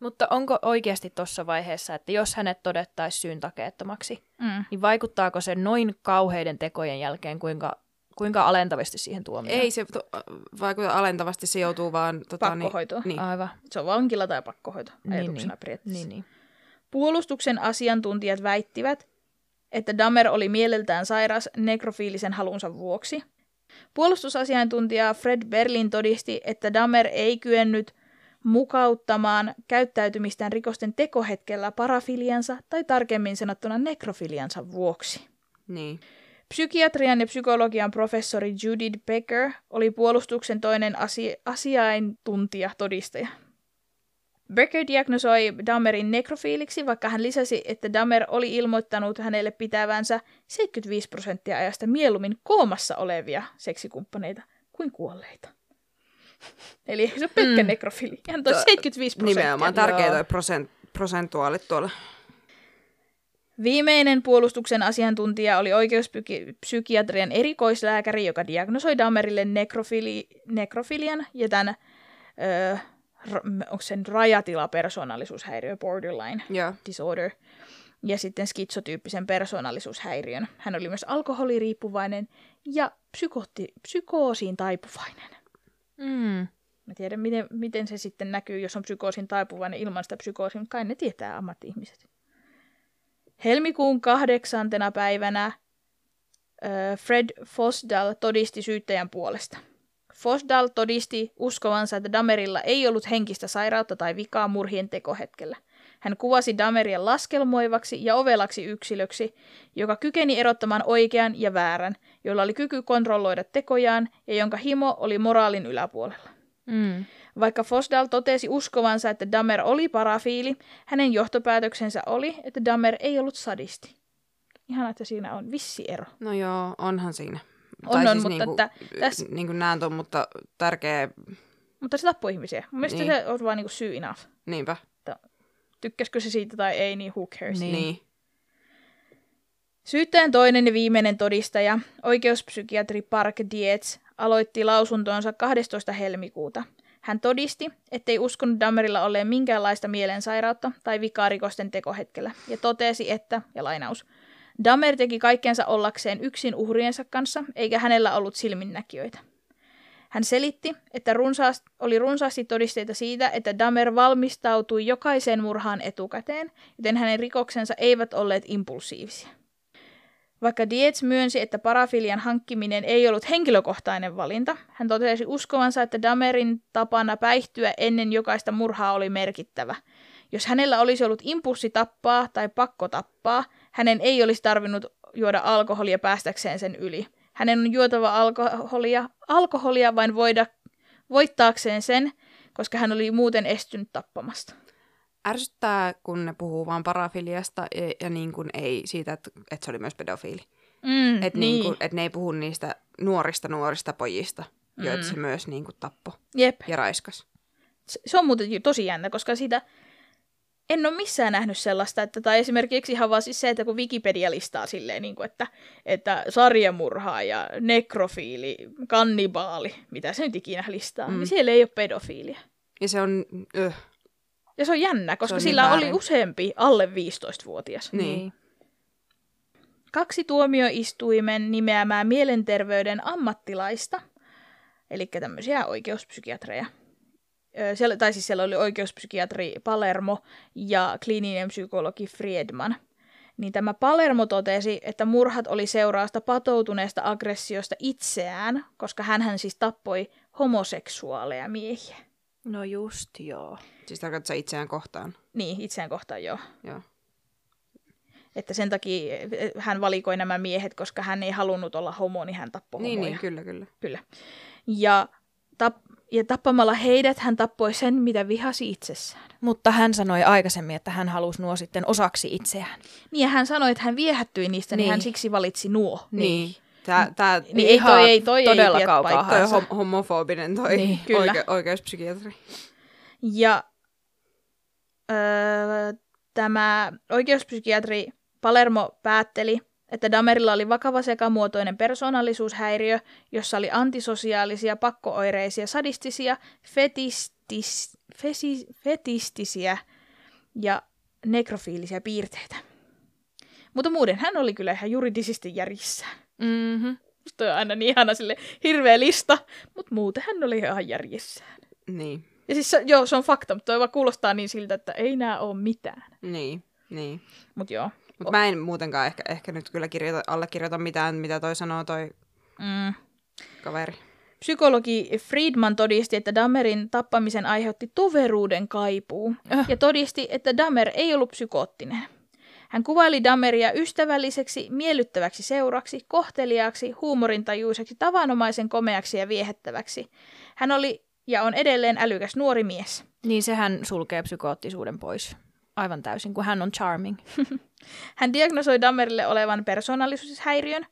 Mutta onko oikeasti tuossa vaiheessa, että jos hänet todettaisiin syyntakeettomaksi, Mm. niin vaikuttaako se noin kauheiden tekojen jälkeen, kuinka kuinka alentavasti siihen tuomioon? Ei se to, vaikuta alentavasti, se joutuu vaan... Tota, Pakkohoitoon. Niin, niin. Aivan. Se on vankila tai pakkohoito Niin, ajatuksena niin. periaatteessa. Niin, niin. Puolustuksen asiantuntijat väittivät, että Dahmer oli mieleltään sairas nekrofiilisen halunsa vuoksi. Puolustusasiantuntija Fred Berlin todisti, että Dahmer ei kyennyt mukauttamaan käyttäytymistään rikosten tekohetkellä parafiliansa tai tarkemmin sanottuna nekrofiliansa vuoksi. niin. Psykiatrian ja psykologian professori Judith Becker oli puolustuksen toinen asi- asiaintuntija todistaja. Becker diagnosoi Dahmerin nekrofiiliksi, vaikka hän lisäsi, että Dahmer oli ilmoittanut hänelle pitävänsä 75 prosenttia ajasta mieluummin koomassa olevia seksikumppaneita kuin kuolleita. Eli se on pelkkä mm. nekrofili. Hän toi To- 75 prosenttia. Nimenomaan tärkeä toi prosent, prosentuaalit tuolla. Viimeinen puolustuksen asiantuntija oli oikeuspsykiatrian erikoislääkäri, joka diagnosoi Dahmerille nekrofili, nekrofilian ja tämän, öö, onko sen rajatila-persoonallisuushäiriö, borderline Joo. disorder, ja sitten skitsotyyppisen persoonallisuushäiriön. Hän oli myös alkoholiriippuvainen ja psykooti, psykoosiin taipuvainen. Mm. Mä tiedän, miten, miten se sitten näkyy, jos on psykoosin taipuvainen ilman sitä psykoosia, mutta kai ne tietää ammatti-ihmiset. Helmikuun kahdeksantena päivänä Fred Fosdal todisti syyttäjän puolesta. Fosdal todisti uskovansa, että Damerilla ei ollut henkistä sairautta tai vikaa murhien tekohetkellä. Hän kuvasi Dameria laskelmoivaksi ja ovelaksi yksilöksi, joka kykeni erottamaan oikean ja väärän, jolla oli kyky kontrolloida tekojaan ja jonka himo oli moraalin yläpuolella. Mm. Vaikka Fosdal totesi uskovansa, että Dahmer oli parafiili, hänen johtopäätöksensä oli, että Dahmer ei ollut sadisti. Ihan, että siinä on vissi ero. No joo, onhan siinä. On, on, mutta niinku, että tässä- Niin kuin näen ton, mutta tärkeä, Mutta se tappoi ihmisiä. Mun mielestä Niin. se on vaan niinku syy enough. niinpä, Tykkäskö se siitä tai ei, niin who cares. Niin. niin. niin. Syyttäjän toinen ja viimeinen todistaja, oikeuspsykiatri Park Dietz, aloitti lausuntonsa 12. helmikuuta. Hän todisti, ettei uskonut Dahmerilla olleen minkäänlaista mielensairautta tai vikaa rikosten tekohetkellä, ja totesi, että, ja lainaus, Dahmer teki kaikkensa ollakseen yksin uhriensa kanssa, eikä hänellä ollut silminnäkijöitä. Hän selitti, että runsaast, oli runsaasti todisteita siitä, että Dahmer valmistautui jokaiseen murhaan etukäteen, joten hänen rikoksensa eivät olleet impulsiivisia. Vaikka Dietz myönsi, että parafilian hankkiminen ei ollut henkilökohtainen valinta, hän totesi uskovansa, että Damerin tapana päihtyä ennen jokaista murhaa oli merkittävä. Jos hänellä olisi ollut impulssi tappaa tai pakko tappaa, hänen ei olisi tarvinnut juoda alkoholia päästäkseen sen yli. Hänen on juotava alkoholia, alkoholia vain voida, voittaakseen sen, koska hän oli muuten estynyt tappamasta. Ärsyttää, kun ne puhuu vaan parafiliasta ja, ja niin kuin ei siitä, että, että se oli myös pedofiili. Mm, Että niin. niin kuin, et ne ei puhu niistä nuorista nuorista pojista, joita se myös niin kuin tappo Jep. ja raiskas. se se on muuten tosi jännä, koska siitä en ole missään nähnyt sellaista, että, tai esimerkiksi ihan vaan siis se, että kun Wikipedia listaa silleen, niin kuin, että, että sarjamurhaaja, nekrofiili, kannibaali, mitä se nyt ikinä listaa, mm. niin siellä ei ole pedofiilia. Ja se on, öh, Ja se on jännä, koska on niin sillä oli väärin. useampi alle 15-vuotias. niin. Kaksi tuomioistuimen nimeämää mielenterveyden ammattilaista, eli tämmöisiä oikeuspsykiatreja. Siellä, tai siis siellä oli oikeuspsykiatri Palermo ja kliininen psykologi Friedman. Niin tämä Palermo totesi, että murhat oli seurausta patoutuneesta aggressiosta itseään, koska hän siis tappoi homoseksuaaleja miehiä. No just joo. Siis tarkoittaa se itseään kohtaan. Niin, itseään kohtaan joo. Joo. Että sen takia eh, hän valikoi nämä miehet, koska hän ei halunnut olla homo, niin hän tappoi Niin, homoja. niin, kyllä, kyllä. Kyllä. Ja, tap- ja tappamalla heidät hän tappoi sen, mitä vihasi itsessään. Mutta hän sanoi aikaisemmin, että hän halusi nuo sitten osaksi itseään. Niin ja hän sanoi, että hän viehättyi niistä, niin, Niin. hän siksi valitsi nuo. Niin. Tää, tää, Niin ei toi, ei, toi todella ei kaukaa toi hom- homofobinen toi Niin, niin, kyllä. oike- oikeuspsykiatri. Ja öö, tämä oikeuspsykiatri Palermo päätteli, että Damerilla oli vakava sekamuotoinen persoonallisuushäiriö, jossa oli antisosiaalisia, pakkooireisia, sadistisia, fetistis, fesi, fetistisiä ja nekrofiilisia piirteitä. Mutta muuten hän oli kyllä ihan juridisesti järjissään. Mm-hmm. Musta on aina niin ihana sille hirveä lista, mutta muuten hän oli ihan järjessään. Niin, Ja siis se- joo, se on fakta, mutta toi vaan kuulostaa niin siltä, että ei nää ole mitään. niin, niin. Mutta joo. Mutta mä en muutenkaan ehkä, ehkä nyt kyllä kirjoita, allekirjoita mitään, mitä toi sanoo toi Mm. kaveri. Psykologi Friedman todisti, että Dahmerin tappamisen aiheutti toveruuden kaipuu Äh. ja todisti, että Dahmer ei ollut psykoottinen. Hän kuvaili Dahmeria ystävälliseksi, miellyttäväksi seuraksi, kohteliaaksi, huumorintajuiseksi, tavanomaisen komeaksi ja viehättäväksi. Hän oli ja on edelleen älykäs nuori mies. Niin sehän sulkee psykoottisuuden pois. Aivan täysin, kun hän on charming. Hän diagnosoi Dahmerille olevan persoonallisuushäiriön,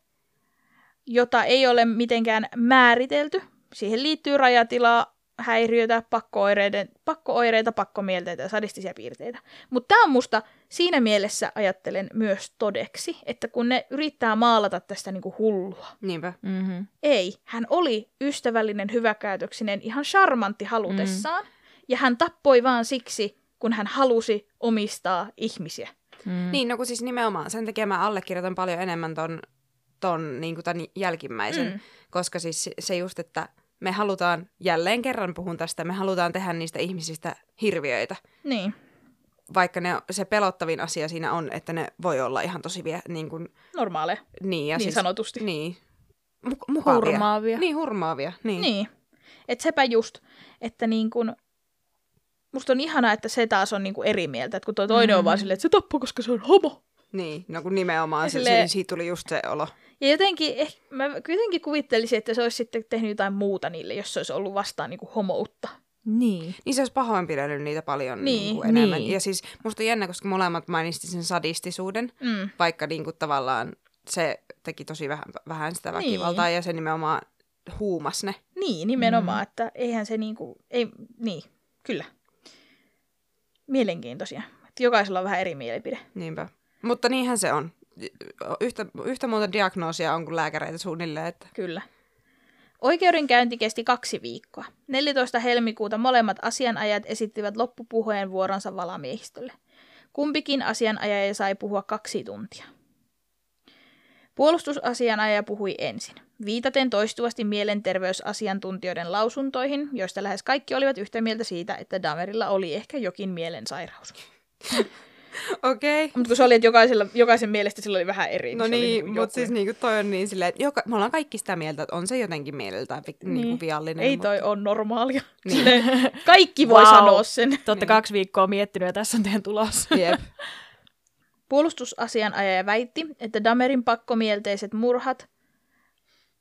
jota ei ole mitenkään määritelty. Siihen liittyy rajatilaa, häiriötä, pakkooireita, pakkooireita pakkomielteitä ja sadistisia piirteitä. Mutta tämä on musta siinä mielessä ajattelen myös todeksi, että kun ne yrittää maalata tästä niinku hullua. Niinpä. Mm-hmm. Ei, hän oli ystävällinen, hyväkäytöksinen, ihan charmantti halutessaan. Mm. Ja hän tappoi vaan siksi, kun hän halusi omistaa ihmisiä. Mm. Niin, no kun siis nimenomaan sen takia mä allekirjoitan paljon enemmän ton, ton niin kuin tämän jälkimmäisen, Mm. koska siis se just, että me halutaan, jälleen kerran puhun tästä, me halutaan tehdä niistä ihmisistä hirviöitä. Niin, Vaikka ne, se pelottavin asia siinä on, että ne voi olla ihan tosi vie, niin kuin, normaaleja, niin, ja niin siis, sanotusti. Niin. Mu- mukavia. Hurmaavia. Niin, hurmaavia. Niin. Niin. Et sepä just, että niin kun, musta on ihanaa, että se taas on niin kuin eri mieltä, että kun toi toinen mm. on vaan silleen, että se tappoi, koska se on homo. Niin. No kun nimenomaan Ja se, se, siitä tuli just se olo. Ja jotenkin, eh, mä jotenkin kuvittelisin, että se olisi sitten tehnyt jotain muuta niille, jos se olisi ollut vastaan niin kuin homoutta. Niin. Niin se olisi pahoinpidellyt niitä paljon Niin, niin, kuin enemmän. niin. Ja siis musta on jännä, koska molemmat mainisti sen sadistisuuden, Mm. vaikka niin kuin tavallaan se teki tosi vähän, vähän sitä Niin. väkivaltaa ja se nimenomaan huumas ne. Niin, nimenomaan, mm. että eihän se niin kuin, ei, niin, kyllä. Mielenkiintoisia. Että jokaisella on vähän eri mielipide. Niinpä. Mutta niinhän se on. Yhtä, yhtä monta diagnoosia on kuin lääkäreitä suunnilleen. Että... Kyllä. Oikeudenkäynti kesti kaksi viikkoa. 14. helmikuuta molemmat asianajat esittivät loppupuheenvuoronsa valamiehistölle. Kumpikin asianajaja sai puhua kaksi tuntia. Puolustusasianajaja puhui ensin, viitaten toistuvasti mielenterveysasiantuntijoiden lausuntoihin, joista lähes kaikki olivat yhtä mieltä siitä, että Damerilla oli ehkä jokin mielensairaus. Okei. Okay. Mutta kun se oli, että jokaisella, jokaisen mielestä sillä oli vähän eri. No niin, niinku mutta siis niinku toi on niin silleen, että joka, me ollaan kaikki sitä mieltä, että on se jotenkin mieleltään vi, niin. niinku viallinen. Ei mutta... toi on normaalia. Niin. Silleen, kaikki voi Vau. sanoa sen. Te olette kaksi viikkoa miettinyt ja tässä on teidän tulos. Jep. Puolustusasianajaja väitti, että Damerin pakkomielteiset murhat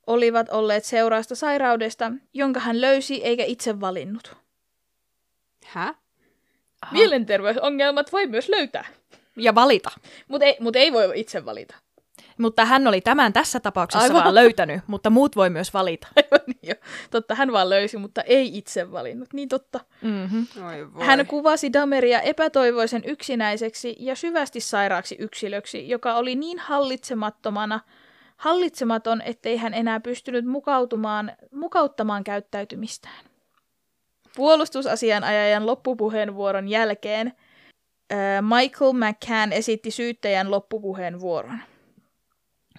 olivat olleet seurausta sairaudesta, jonka hän löysi eikä itse valinnut. Hä? Aha. Mielenterveysongelmat voi myös löytää, Ja valita. mutta ei, mut ei voi itse valita. Mutta hän oli tämän tässä tapauksessa Aivan. Vaan löytänyt, mutta muut voi myös valita. Aivan niin jo. Totta, hän vaan löysi, mutta ei itse valinnut. Niin totta. Mm-hmm. Oi voi. Hän kuvasi Dameria epätoivoisen yksinäiseksi ja syvästi sairaaksi yksilöksi, joka oli niin hallitsemattomana, hallitsematon, ettei hän enää pystynyt mukautumaan, mukauttamaan käyttäytymistään. Puolustusasianajajan loppupuheenvuoron jälkeen Michael McCann esitti syyttäjän loppupuheenvuoron,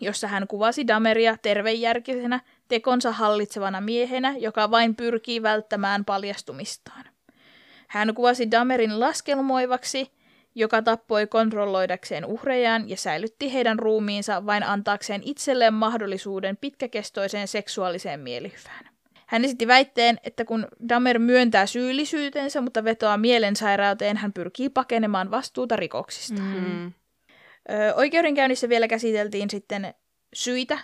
jossa hän kuvasi Dameria tervejärkisenä, tekonsa hallitsevana miehenä, joka vain pyrkii välttämään paljastumistaan. Hän kuvasi Damerin laskelmoivaksi, joka tappoi kontrolloidakseen uhrejaan ja säilytti heidän ruumiinsa vain antaakseen itselleen mahdollisuuden pitkäkestoiseen seksuaaliseen mielihyvään. Hän esitti väitteen, että kun Damer myöntää syyllisyytensä, mutta vetoaa mielensairauteen, hän pyrkii pakenemaan vastuuta rikoksista. Mm. Ö, oikeudenkäynnissä vielä käsiteltiin sitten syitä,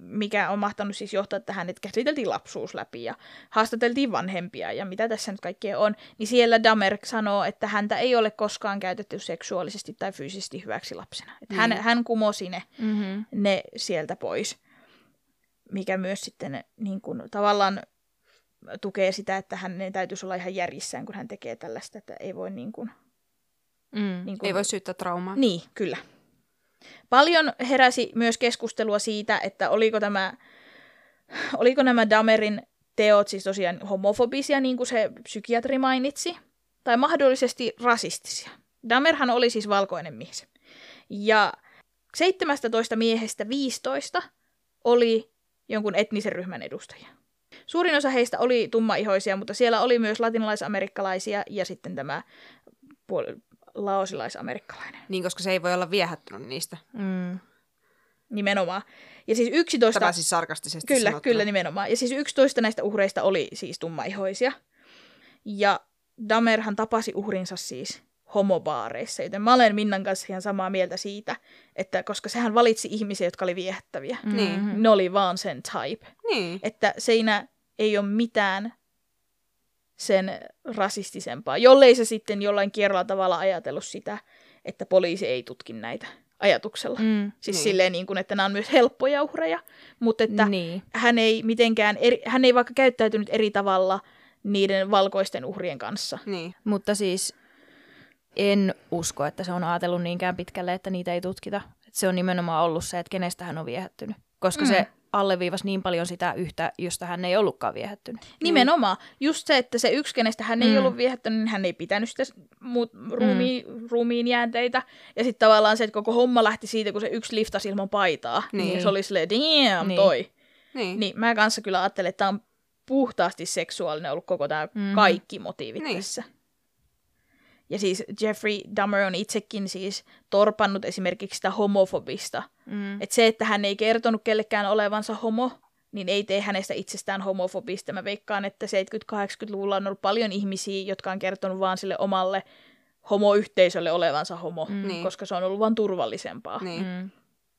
mikä on mahtanut siis johtaa tähän, että käsiteltiin lapsuus läpi ja haastateltiin vanhempia ja mitä tässä nyt kaikkea on, niin siellä Damer sanoo, että häntä ei ole koskaan käytetty seksuaalisesti tai fyysisesti hyväksi lapsena. Että hän, Niin. hän kumosi ne, Mm-hmm. ne sieltä pois, mikä myös sitten niin kuin, tavallaan tukee sitä, että hän täytyisi olla ihan järjissään, kun hän tekee tällaista, että ei voi niin kuin, Mm. niin kuin Ei voi syyttää traumaa. niin, kyllä. Paljon heräsi myös keskustelua siitä, että oliko, tämä, oliko nämä Damerin teot siis tosiaan homofobisia, niin kuin se psykiatri mainitsi, tai mahdollisesti rasistisia. Damerhan oli siis valkoinen mies. Ja 17 miehestä 15 oli jonkun etnisen ryhmän edustajia. Suurin osa heistä oli tummaihoisia, mutta siellä oli myös latinalaisamerikkalaisia ja sitten tämä puol- laosilaisamerikkalainen. Niin, koska se ei voi olla viehättynyt niistä. Mm. Nimenomaan. Ja siis 11... Tämä siis sarkastisesti Kyllä, sanottuna. kyllä nimenomaan. Ja siis 11 näistä uhreista oli siis tummaihoisia. Ja Damerhan tapasi uhrinsa siis homobaareissa, joten mä olen Minnan kanssa ihan samaa mieltä siitä, että koska sehän valitsi ihmisiä, jotka oli viehättäviä. Mm. Niin. Ne oli vaan sen type. Niin. Että siinä ei ole mitään sen rasistisempaa, jollei se sitten jollain kierrolla tavalla ajatellut sitä, että poliisi ei tutki näitä ajatuksella. Mm. Siis Niin. silleen, niin kuin, että nämä on myös helppoja uhreja, mutta että Niin. hän ei mitenkään, eri, hän ei vaikka käyttäytynyt eri tavalla niiden valkoisten uhrien kanssa. Niin. Mutta siis en usko, että se on ajatellut niinkään pitkälle, että niitä ei tutkita. Se on nimenomaan ollut se, että kenestä hän on viehättynyt. Koska Mm. mm. se alleviivasi niin paljon sitä yhtä, josta hän ei ollutkaan viehättynyt. Nimenomaan. Just se, että se yksi, kenestä hän ei Mm. ollut viehättänyt, niin hän ei pitänyt sitä muut, ruumiin, ruumiin jäänteitä. Ja sitten tavallaan se, että koko homma lähti siitä, kun se yksi liftasi ilman paitaa. Niin. Ja se oli silleen, damn, Niin. toi. Niin. Niin mä kanssa kyllä ajattelen, että tämä on puhtaasti seksuaalinen ollut koko tämä Mhm. kaikki motiivit Niin. tässä. Ja siis Jeffrey Dahmer on itsekin siis torpannut esimerkiksi sitä homofobista. Mm. Että se, että hän ei kertonut kellekään olevansa homo, niin ei tee hänestä itsestään homofobista. Mä veikkaan, että 70-80-luvulla on ollut paljon ihmisiä, jotka on kertonut vaan sille omalle homoyhteisölle olevansa homo, Mm. Niin. koska se on ollut vaan turvallisempaa. Niin. Mm.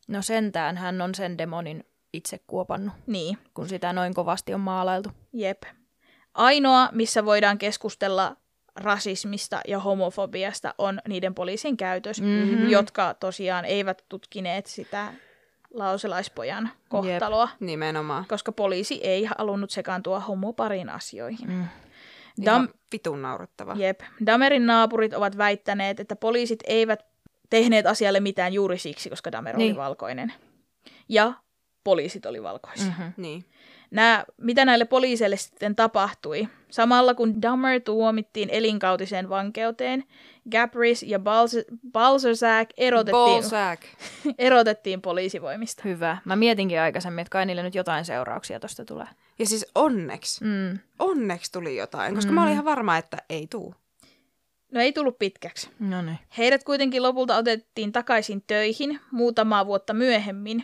No sentään hän on sen demonin itse kuopannut, niin. kun sitä noin kovasti on maalailtu. Jep. Ainoa, missä voidaan keskustella rasismista ja homofobiasta, on niiden poliisin käytös, Mhm. jotka tosiaan eivät tutkineet sitä lauselaispojan kohtaloa, Nimenomaan. koska poliisi ei halunnut sekaantua homoparin asioihin. Mm. Dam, vitun naurettava. jep. Damerin naapurit ovat väittäneet, että poliisit eivät tehneet asialle mitään juuri siksi, koska Damer oli Niin. valkoinen. Ja poliisit oli valkoisia. Mm-hmm. Niin. Nämä, mitä näille poliiseille sitten tapahtui? Samalla kun Dahmer tuomittiin elinkautiseen vankeuteen, Gabris ja Balzersack erotettiin, erotettiin poliisivoimista. Hyvä. Mä mietinkin aikaisemmin, että kai niille nyt jotain seurauksia tosta tulee. Ja siis onneksi. Mm. Onneksi tuli jotain, koska Mm. mä olin ihan varma, että ei tuu. No ei tullut pitkäksi. No niin. Heidät kuitenkin lopulta otettiin takaisin töihin muutamaa vuotta myöhemmin,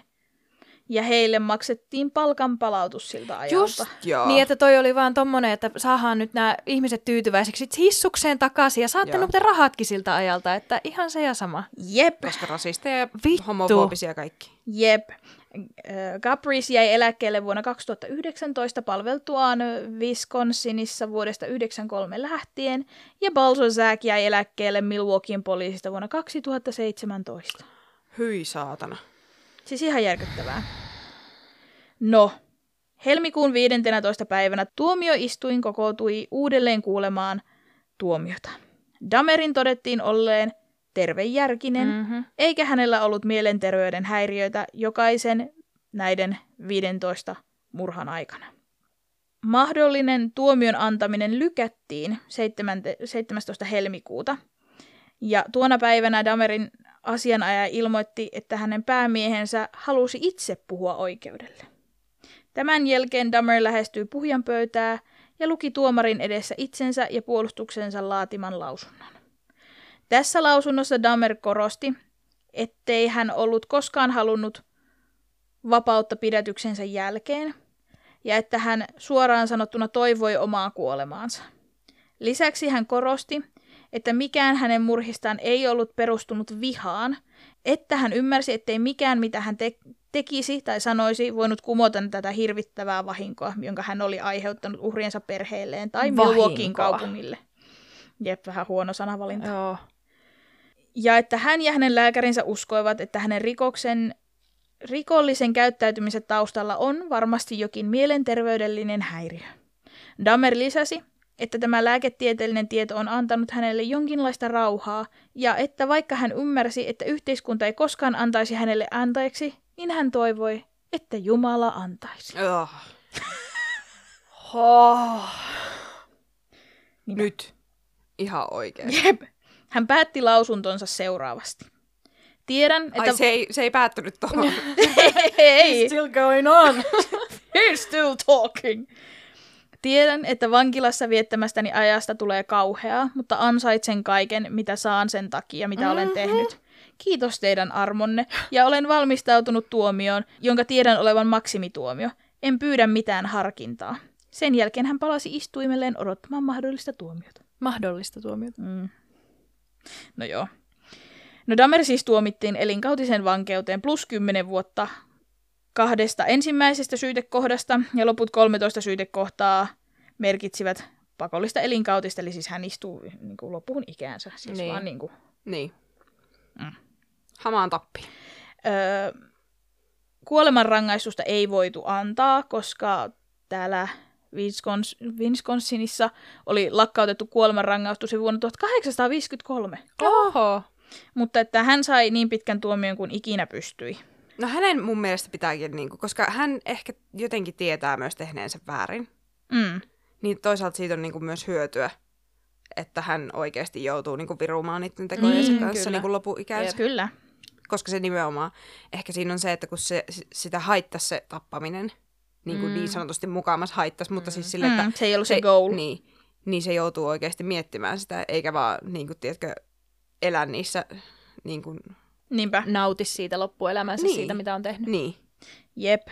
ja heille maksettiin palkan palautus siltä ajalta. Just joo. Niin, että toi oli vaan tommonen, että saadaan nyt nämä ihmiset tyytyväiseksi hissukseen takaisin ja saatte muuten rahatkin siltä ajalta, että ihan se ja sama. Jep, Koska rasisteja ja Vittu. homofobisia kaikki. jep. Äh, Gabris jäi eläkkeelle vuonna 2019 palveltuaan Wisconsinissa vuodesta 1993 lähtien, ja Balzersack jäi eläkkeelle Milwaukeein poliisista vuonna 2017. Hyi saatana. Siis ihan järkyttävää. No, helmikuun 15. päivänä tuomioistuin kokoutui uudelleen kuulemaan tuomiota. Damerin todettiin olleen tervejärkinen, mm. Mm-hmm. eikä hänellä ollut mielenterveyden häiriöitä jokaisen näiden 15 murhan aikana. Mahdollinen tuomion antaminen lykättiin 7. 17. helmikuuta, ja tuona päivänä Damerin asianajaja ilmoitti, että hänen päämiehensä halusi itse puhua oikeudelle. Tämän jälkeen Damer lähestyi puhujan pöytää ja luki tuomarin edessä itsensä ja puolustuksensa laatiman lausunnon. Tässä lausunnossa Damer korosti, ettei hän ollut koskaan halunnut vapautta pidätyksensä jälkeen ja että hän suoraan sanottuna toivoi omaa kuolemaansa. Lisäksi hän korosti, että mikään hänen murhistaan ei ollut perustunut vihaan, että hän ymmärsi, ettei mikään, mitä hän te- tekisi tai sanoisi, voinut kumota tätä hirvittävää vahinkoa, jonka hän oli aiheuttanut uhriensa perheelleen tai Milwaukeein kaupungille. Jep, vähän huono sanavalinta. Joo. Ja että hän ja hänen lääkärinsä uskoivat, että hänen rikoksen, rikollisen käyttäytymisen taustalla on varmasti jokin mielenterveydellinen häiriö. Damer lisäsi, että tämä lääketieteellinen tieto on antanut hänelle jonkinlaista rauhaa, ja että vaikka hän ymmärsi, että yhteiskunta ei koskaan antaisi hänelle anteeksi, niin hän toivoi, että Jumala antaisi. Oh. Oh. Nyt. Ihan oikein. Jep. Hän päätti lausuntonsa seuraavasti. Tiedän, että... Ai se ei, se ei päättynyt tuohon. ei. Still going on. He's still talking. Tiedän, että vankilassa viettämästäni ajasta tulee kauheaa, mutta ansaitsen kaiken, mitä saan sen takia, mitä olen tehnyt. Kiitos teidän armonne, ja olen valmistautunut tuomioon, jonka tiedän olevan maksimituomio. En pyydä mitään harkintaa. Sen jälkeen hän palasi istuimelleen odottamaan mahdollista tuomiota. Mahdollista tuomiota. Mm. No joo. No Damer siis tuomittiin elinkautiseen vankeuteen plus 10 vuotta kahdesta ensimmäisestä syytekohdasta ja loput 13 syytekohtaa merkitsivät pakollista elinkautista, eli siis hän istuu niin kuin loppuun ikäänsä. Siis Niin. vaan niin kuin, Niin. Mm. Hamaan tappi. öö, kuolemanrangaistusta ei voitu antaa, koska täällä Wiscons- Wisconsinissa oli lakkautettu kuolemanrangaistus jo vuonna 1853. Oho. Mutta että hän sai niin pitkän tuomion kuin ikinä pystyi. No hänen mun mielestä pitääkin, niinku, koska hän ehkä jotenkin tietää myös tehneensä väärin. Mm. Niin toisaalta siitä on niinku myös hyötyä, että hän oikeasti joutuu niinku virumaan niiden tekojensa Niin, kanssa kyllä. niinku lopuikänsä. Kyllä. Koska se nimenomaan, ehkä siinä on se, että kun se, sitä haittasi se tappaminen, niin, kuin Mm. niin sanotusti mukamas haittasi, mutta siis sille, että Mm, se ei ollut se goal. Niin, niin se joutuu oikeasti miettimään sitä, eikä vaan, niin kuin, tiedätkö, elää niissä, niin kuin, Niinpä. Nauti siitä loppuelämänsä Niin. siitä, mitä on tehnyt. niin. Jep.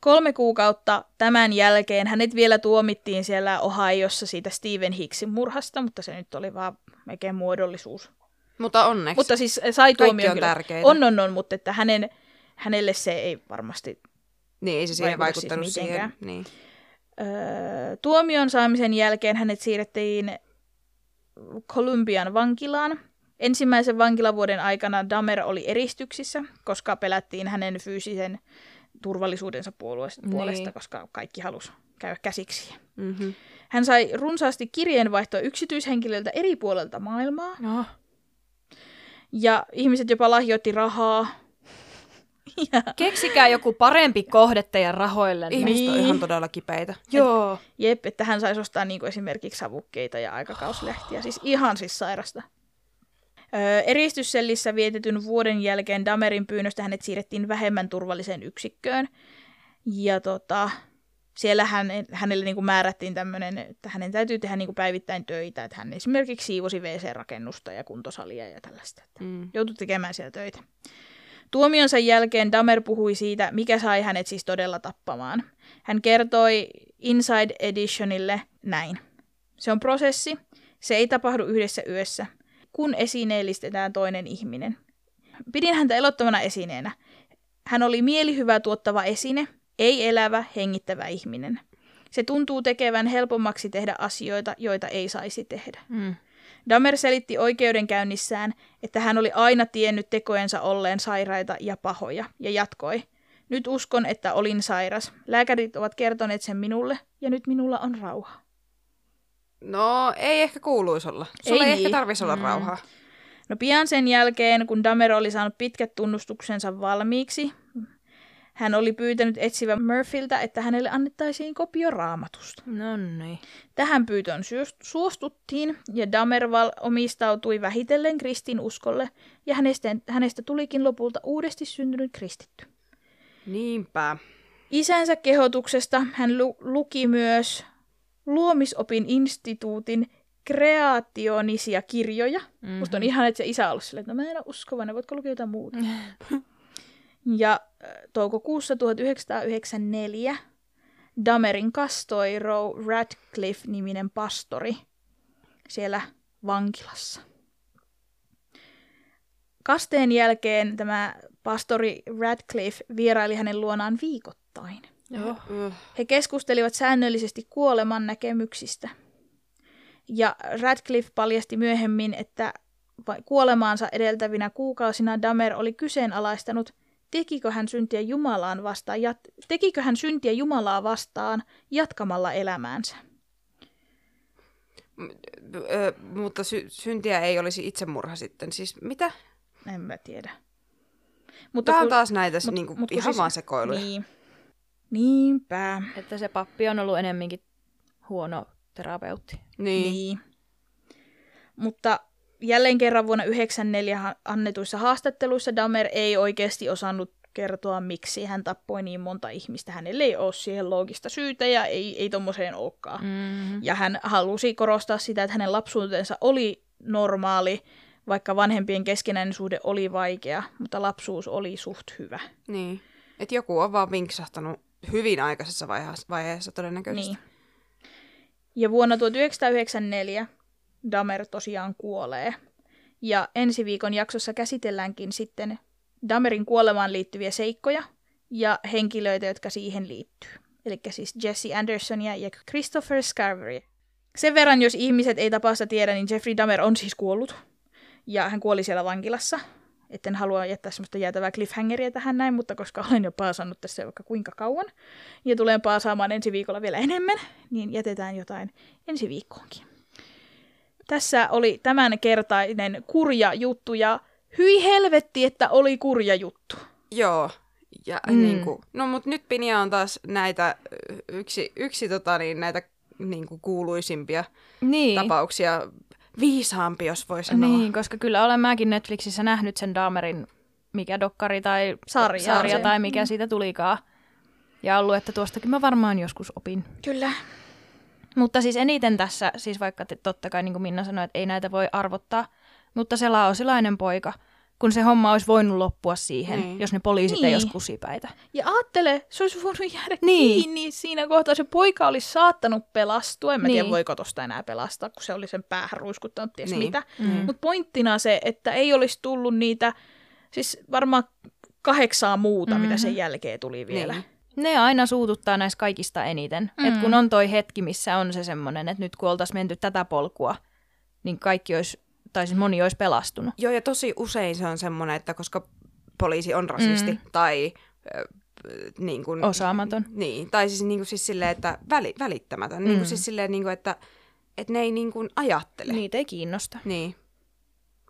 Kolme kuukautta tämän jälkeen hänet vielä tuomittiin siellä Ohiossa siitä Stephen Hicksin murhasta, mutta se nyt oli vaan melkein muodollisuus. Mutta onneksi. Mutta siis sai Kaikki tuomion on tärkeitä. On, on, on, mutta että hänen, hänelle se ei varmasti... niin, ei se siihen vaikuta siis vaikuttanut siihen. Niin. Öö, tuomion saamisen jälkeen hänet siirrettiin Kolumbian vankilaan. Ensimmäisen vankilavuoden aikana Damer oli eristyksissä, koska pelättiin hänen fyysisen turvallisuudensa Niin. puolesta, koska kaikki halusi käydä käsiksi. Mm-hmm. Hän sai runsaasti kirjeenvaihtoa yksityishenkilöiltä eri puolelta maailmaa, No. ja ihmiset jopa lahjoitti rahaa. Ja, Keksikää joku parempi kohde teidän rahoille. Ihmiset on Niin. ihan todella kipeitä. Joo. jep, että hän saisi ostaa niin kuin esimerkiksi savukkeita ja aikakauslehtiä. Siis ihan siis sairasta. Öö, eristyssellissä vietetyn vuoden jälkeen Damerin pyynnöstä hänet siirrettiin vähemmän turvalliseen yksikköön. Ja tota, siellä hän, hänelle niin kuin määrättiin tämmöinen, että hänen täytyy tehdä niin kuin päivittäin töitä. Että hän esimerkiksi siivosi WC-rakennusta ja kuntosalia ja tällaista. Että Mm. joutui tekemään siellä töitä. Tuomionsa jälkeen Damer puhui siitä, mikä sai hänet siis todella tappamaan. Hän kertoi Inside Editionille näin. Se on prosessi. Se ei tapahdu yhdessä yössä, kun esineellistetään toinen ihminen. Pidin häntä elottomana esineenä. Hän oli mielihyvää tuottava esine, ei elävä, hengittävä ihminen. Se tuntuu tekevän helpommaksi tehdä asioita, joita ei saisi tehdä. Mm. Damer selitti oikeudenkäynnissään, että hän oli aina tiennyt tekojensa olleen sairaita ja pahoja, ja jatkoi. Nyt uskon, että olin sairas. Lääkärit ovat kertoneet sen minulle, ja nyt minulla on rauha. No, ei ehkä kuuluisi olla. Sulla Ei ei, ehkä tarvitsisi olla Mm. rauhaa. No pian sen jälkeen, kun Damer oli saanut pitkät tunnustuksensa valmiiksi, hän oli pyytänyt etsivä Murphyltä, että hänelle annettaisiin kopio raamatusta. No niin. Tähän pyytöön syöst- suostuttiin, ja Damerval omistautui vähitellen kristin uskolle, ja hänestä, hänestä tulikin lopulta uudesti syntynyt kristitty. Niinpä. Isänsä kehotuksesta hän lu- luki myös luomisopin instituutin kreationisia kirjoja. Mm-hmm. Musta on ihan, että se isä on ollut silleen, että no mä en ole uskovainen, voitko lukea jotain muuta? ja toukokuussa 1994 Damerin kastoi Roe Radcliffe-niminen pastori siellä vankilassa. Kasteen jälkeen tämä pastori Radcliffe vieraili hänen luonaan viikoittain. Joo. He keskustelivat säännöllisesti kuoleman näkemyksistä. Ja Radcliffe paljasti myöhemmin, että kuolemaansa edeltävinä kuukausina Damer oli kyseenalaistanut, tekikö hän syntiä Jumalaan vastaan, jat- tekikö hän syntiä Jumalaa vastaan jatkamalla elämäänsä. ö, mutta sy- syntiä ei olisi itsemurha sitten. Siis mitä? En mä tiedä. Tämä on kun- taas näitä mut- niinku, mut kun ihan siis- vaan sekoiluja. Niin. Niinpä. Että se pappi on ollut enemminkin huono terapeutti. Niin. Niin. Mutta jälleen kerran vuonna 1994 annetuissa haastatteluissa Damer ei oikeasti osannut kertoa, miksi hän tappoi niin monta ihmistä. Hänelle ei ole siihen loogista syytä ja ei, ei tommoseen olekaan. Mm. Ja hän halusi korostaa sitä, että hänen lapsuutensa oli normaali, vaikka vanhempien keskinäinen suhde oli vaikea, mutta lapsuus oli suht hyvä. Niin. Että joku on vaan vinksahtanut hyvin aikaisessa vaiheessa, vaiheessa todennäköisesti. Niin. Ja vuonna 1994 Damer tosiaan kuolee. Ja ensi viikon jaksossa käsitelläänkin sitten Damerin kuolemaan liittyviä seikkoja ja henkilöitä, jotka siihen liittyy. Eli siis Jesse Andersonia ja Christopher Scarvery. Sen verran, jos ihmiset ei tapausta tiedä, niin Jeffrey Dahmer on siis kuollut. Ja hän kuoli siellä vankilassa. Etten halua jättää semmoista jäätävää cliffhangeria tähän näin, mutta koska olen jo paasannut tässä vaikka kuinka kauan, ja tulen paasaamaan ensi viikolla vielä enemmän, niin jätetään jotain ensi viikkoonkin. Tässä oli tämänkertainen kurja juttu, ja hyi helvetti, että oli kurja juttu. Joo. Ja Mm. mm. niin kuin, no mut nyt Pinja on taas näitä, ö, yksi, yksi tota, niin, näitä niin kuin kuuluisimpia Niin. tapauksia. Viisaampi, jos voi sanoa. Niin, koska kyllä olen mäkin Netflixissä nähnyt sen Dahmerin, mikä dokkari tai Sarja. sarja tai mikä Mm. siitä tulikaan. Ja ollut, että tuostakin mä varmaan joskus opin. Kyllä. Mutta siis eniten tässä, siis vaikka te, totta kai niin kuin Minna sanoi, että ei näitä voi arvottaa, mutta se laosilainen poika, kun se homma olisi voinut loppua siihen, Niin. jos ne poliisit Niin. ei olisi kusipäitä. Ja ajattele, se olisi voinut jäädä Niin. kiinni siinä kohtaa. Se poika olisi saattanut pelastua. En mä Niin. tiedä, voiko tosta enää pelastaa, kun se oli sen päähän ruiskuttanut ties Niin. mitä. Mm. Mutta pointtina se, että ei olisi tullut niitä, siis varmaan kahdeksaa muuta, mm-hmm. mitä Mhm. sen jälkeen tuli vielä. Niin. Ne aina suututtaa näissä kaikista eniten. Mm. Et kun on toi hetki, missä on se semmoinen, että nyt kun oltaisiin menty tätä polkua, niin kaikki olisi, tai siis moni olisi pelastunut. Joo, ja tosi usein se on semmoinen, että koska poliisi on rasisti Mm. tai ö, niin kuin, Osaamaton. Niin, tai siis, niin kuin, siis silleen, että väli, välittämätön. Mm. Niin Mm. kuin, siis silleen, niin kuin, että, että ne ei niin kuin, ajattele. Niitä ei kiinnosta. Niin.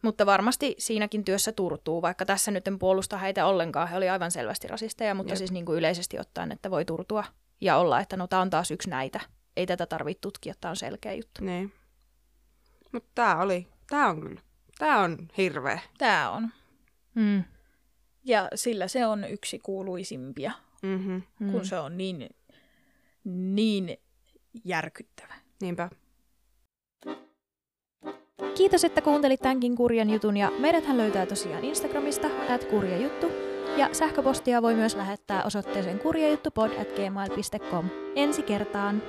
Mutta varmasti siinäkin työssä turtuu, vaikka tässä nyt en puolusta heitä ollenkaan. He oli aivan selvästi rasisteja, mutta Jep. siis niin kuin yleisesti ottaen, että voi turtua ja olla, että no tämä on taas yksi näitä. Ei tätä tarvitse tutkia, tämä on selkeä juttu. Niin. Mutta tää oli, tää on kyllä, tää on hirveä. Tämä on. Mm. Ja sillä se on yksi kuuluisimpia, Mm-hmm. Mm. kun se on niin, niin järkyttävä. Niinpä. Kiitos, että kuuntelit tämänkin kurjan jutun ja meidäthän löytää tosiaan Instagramista at kurjajuttu ja sähköpostia voi myös lähettää osoitteeseen kurjajuttupod at gmail.com. Ensi kertaan!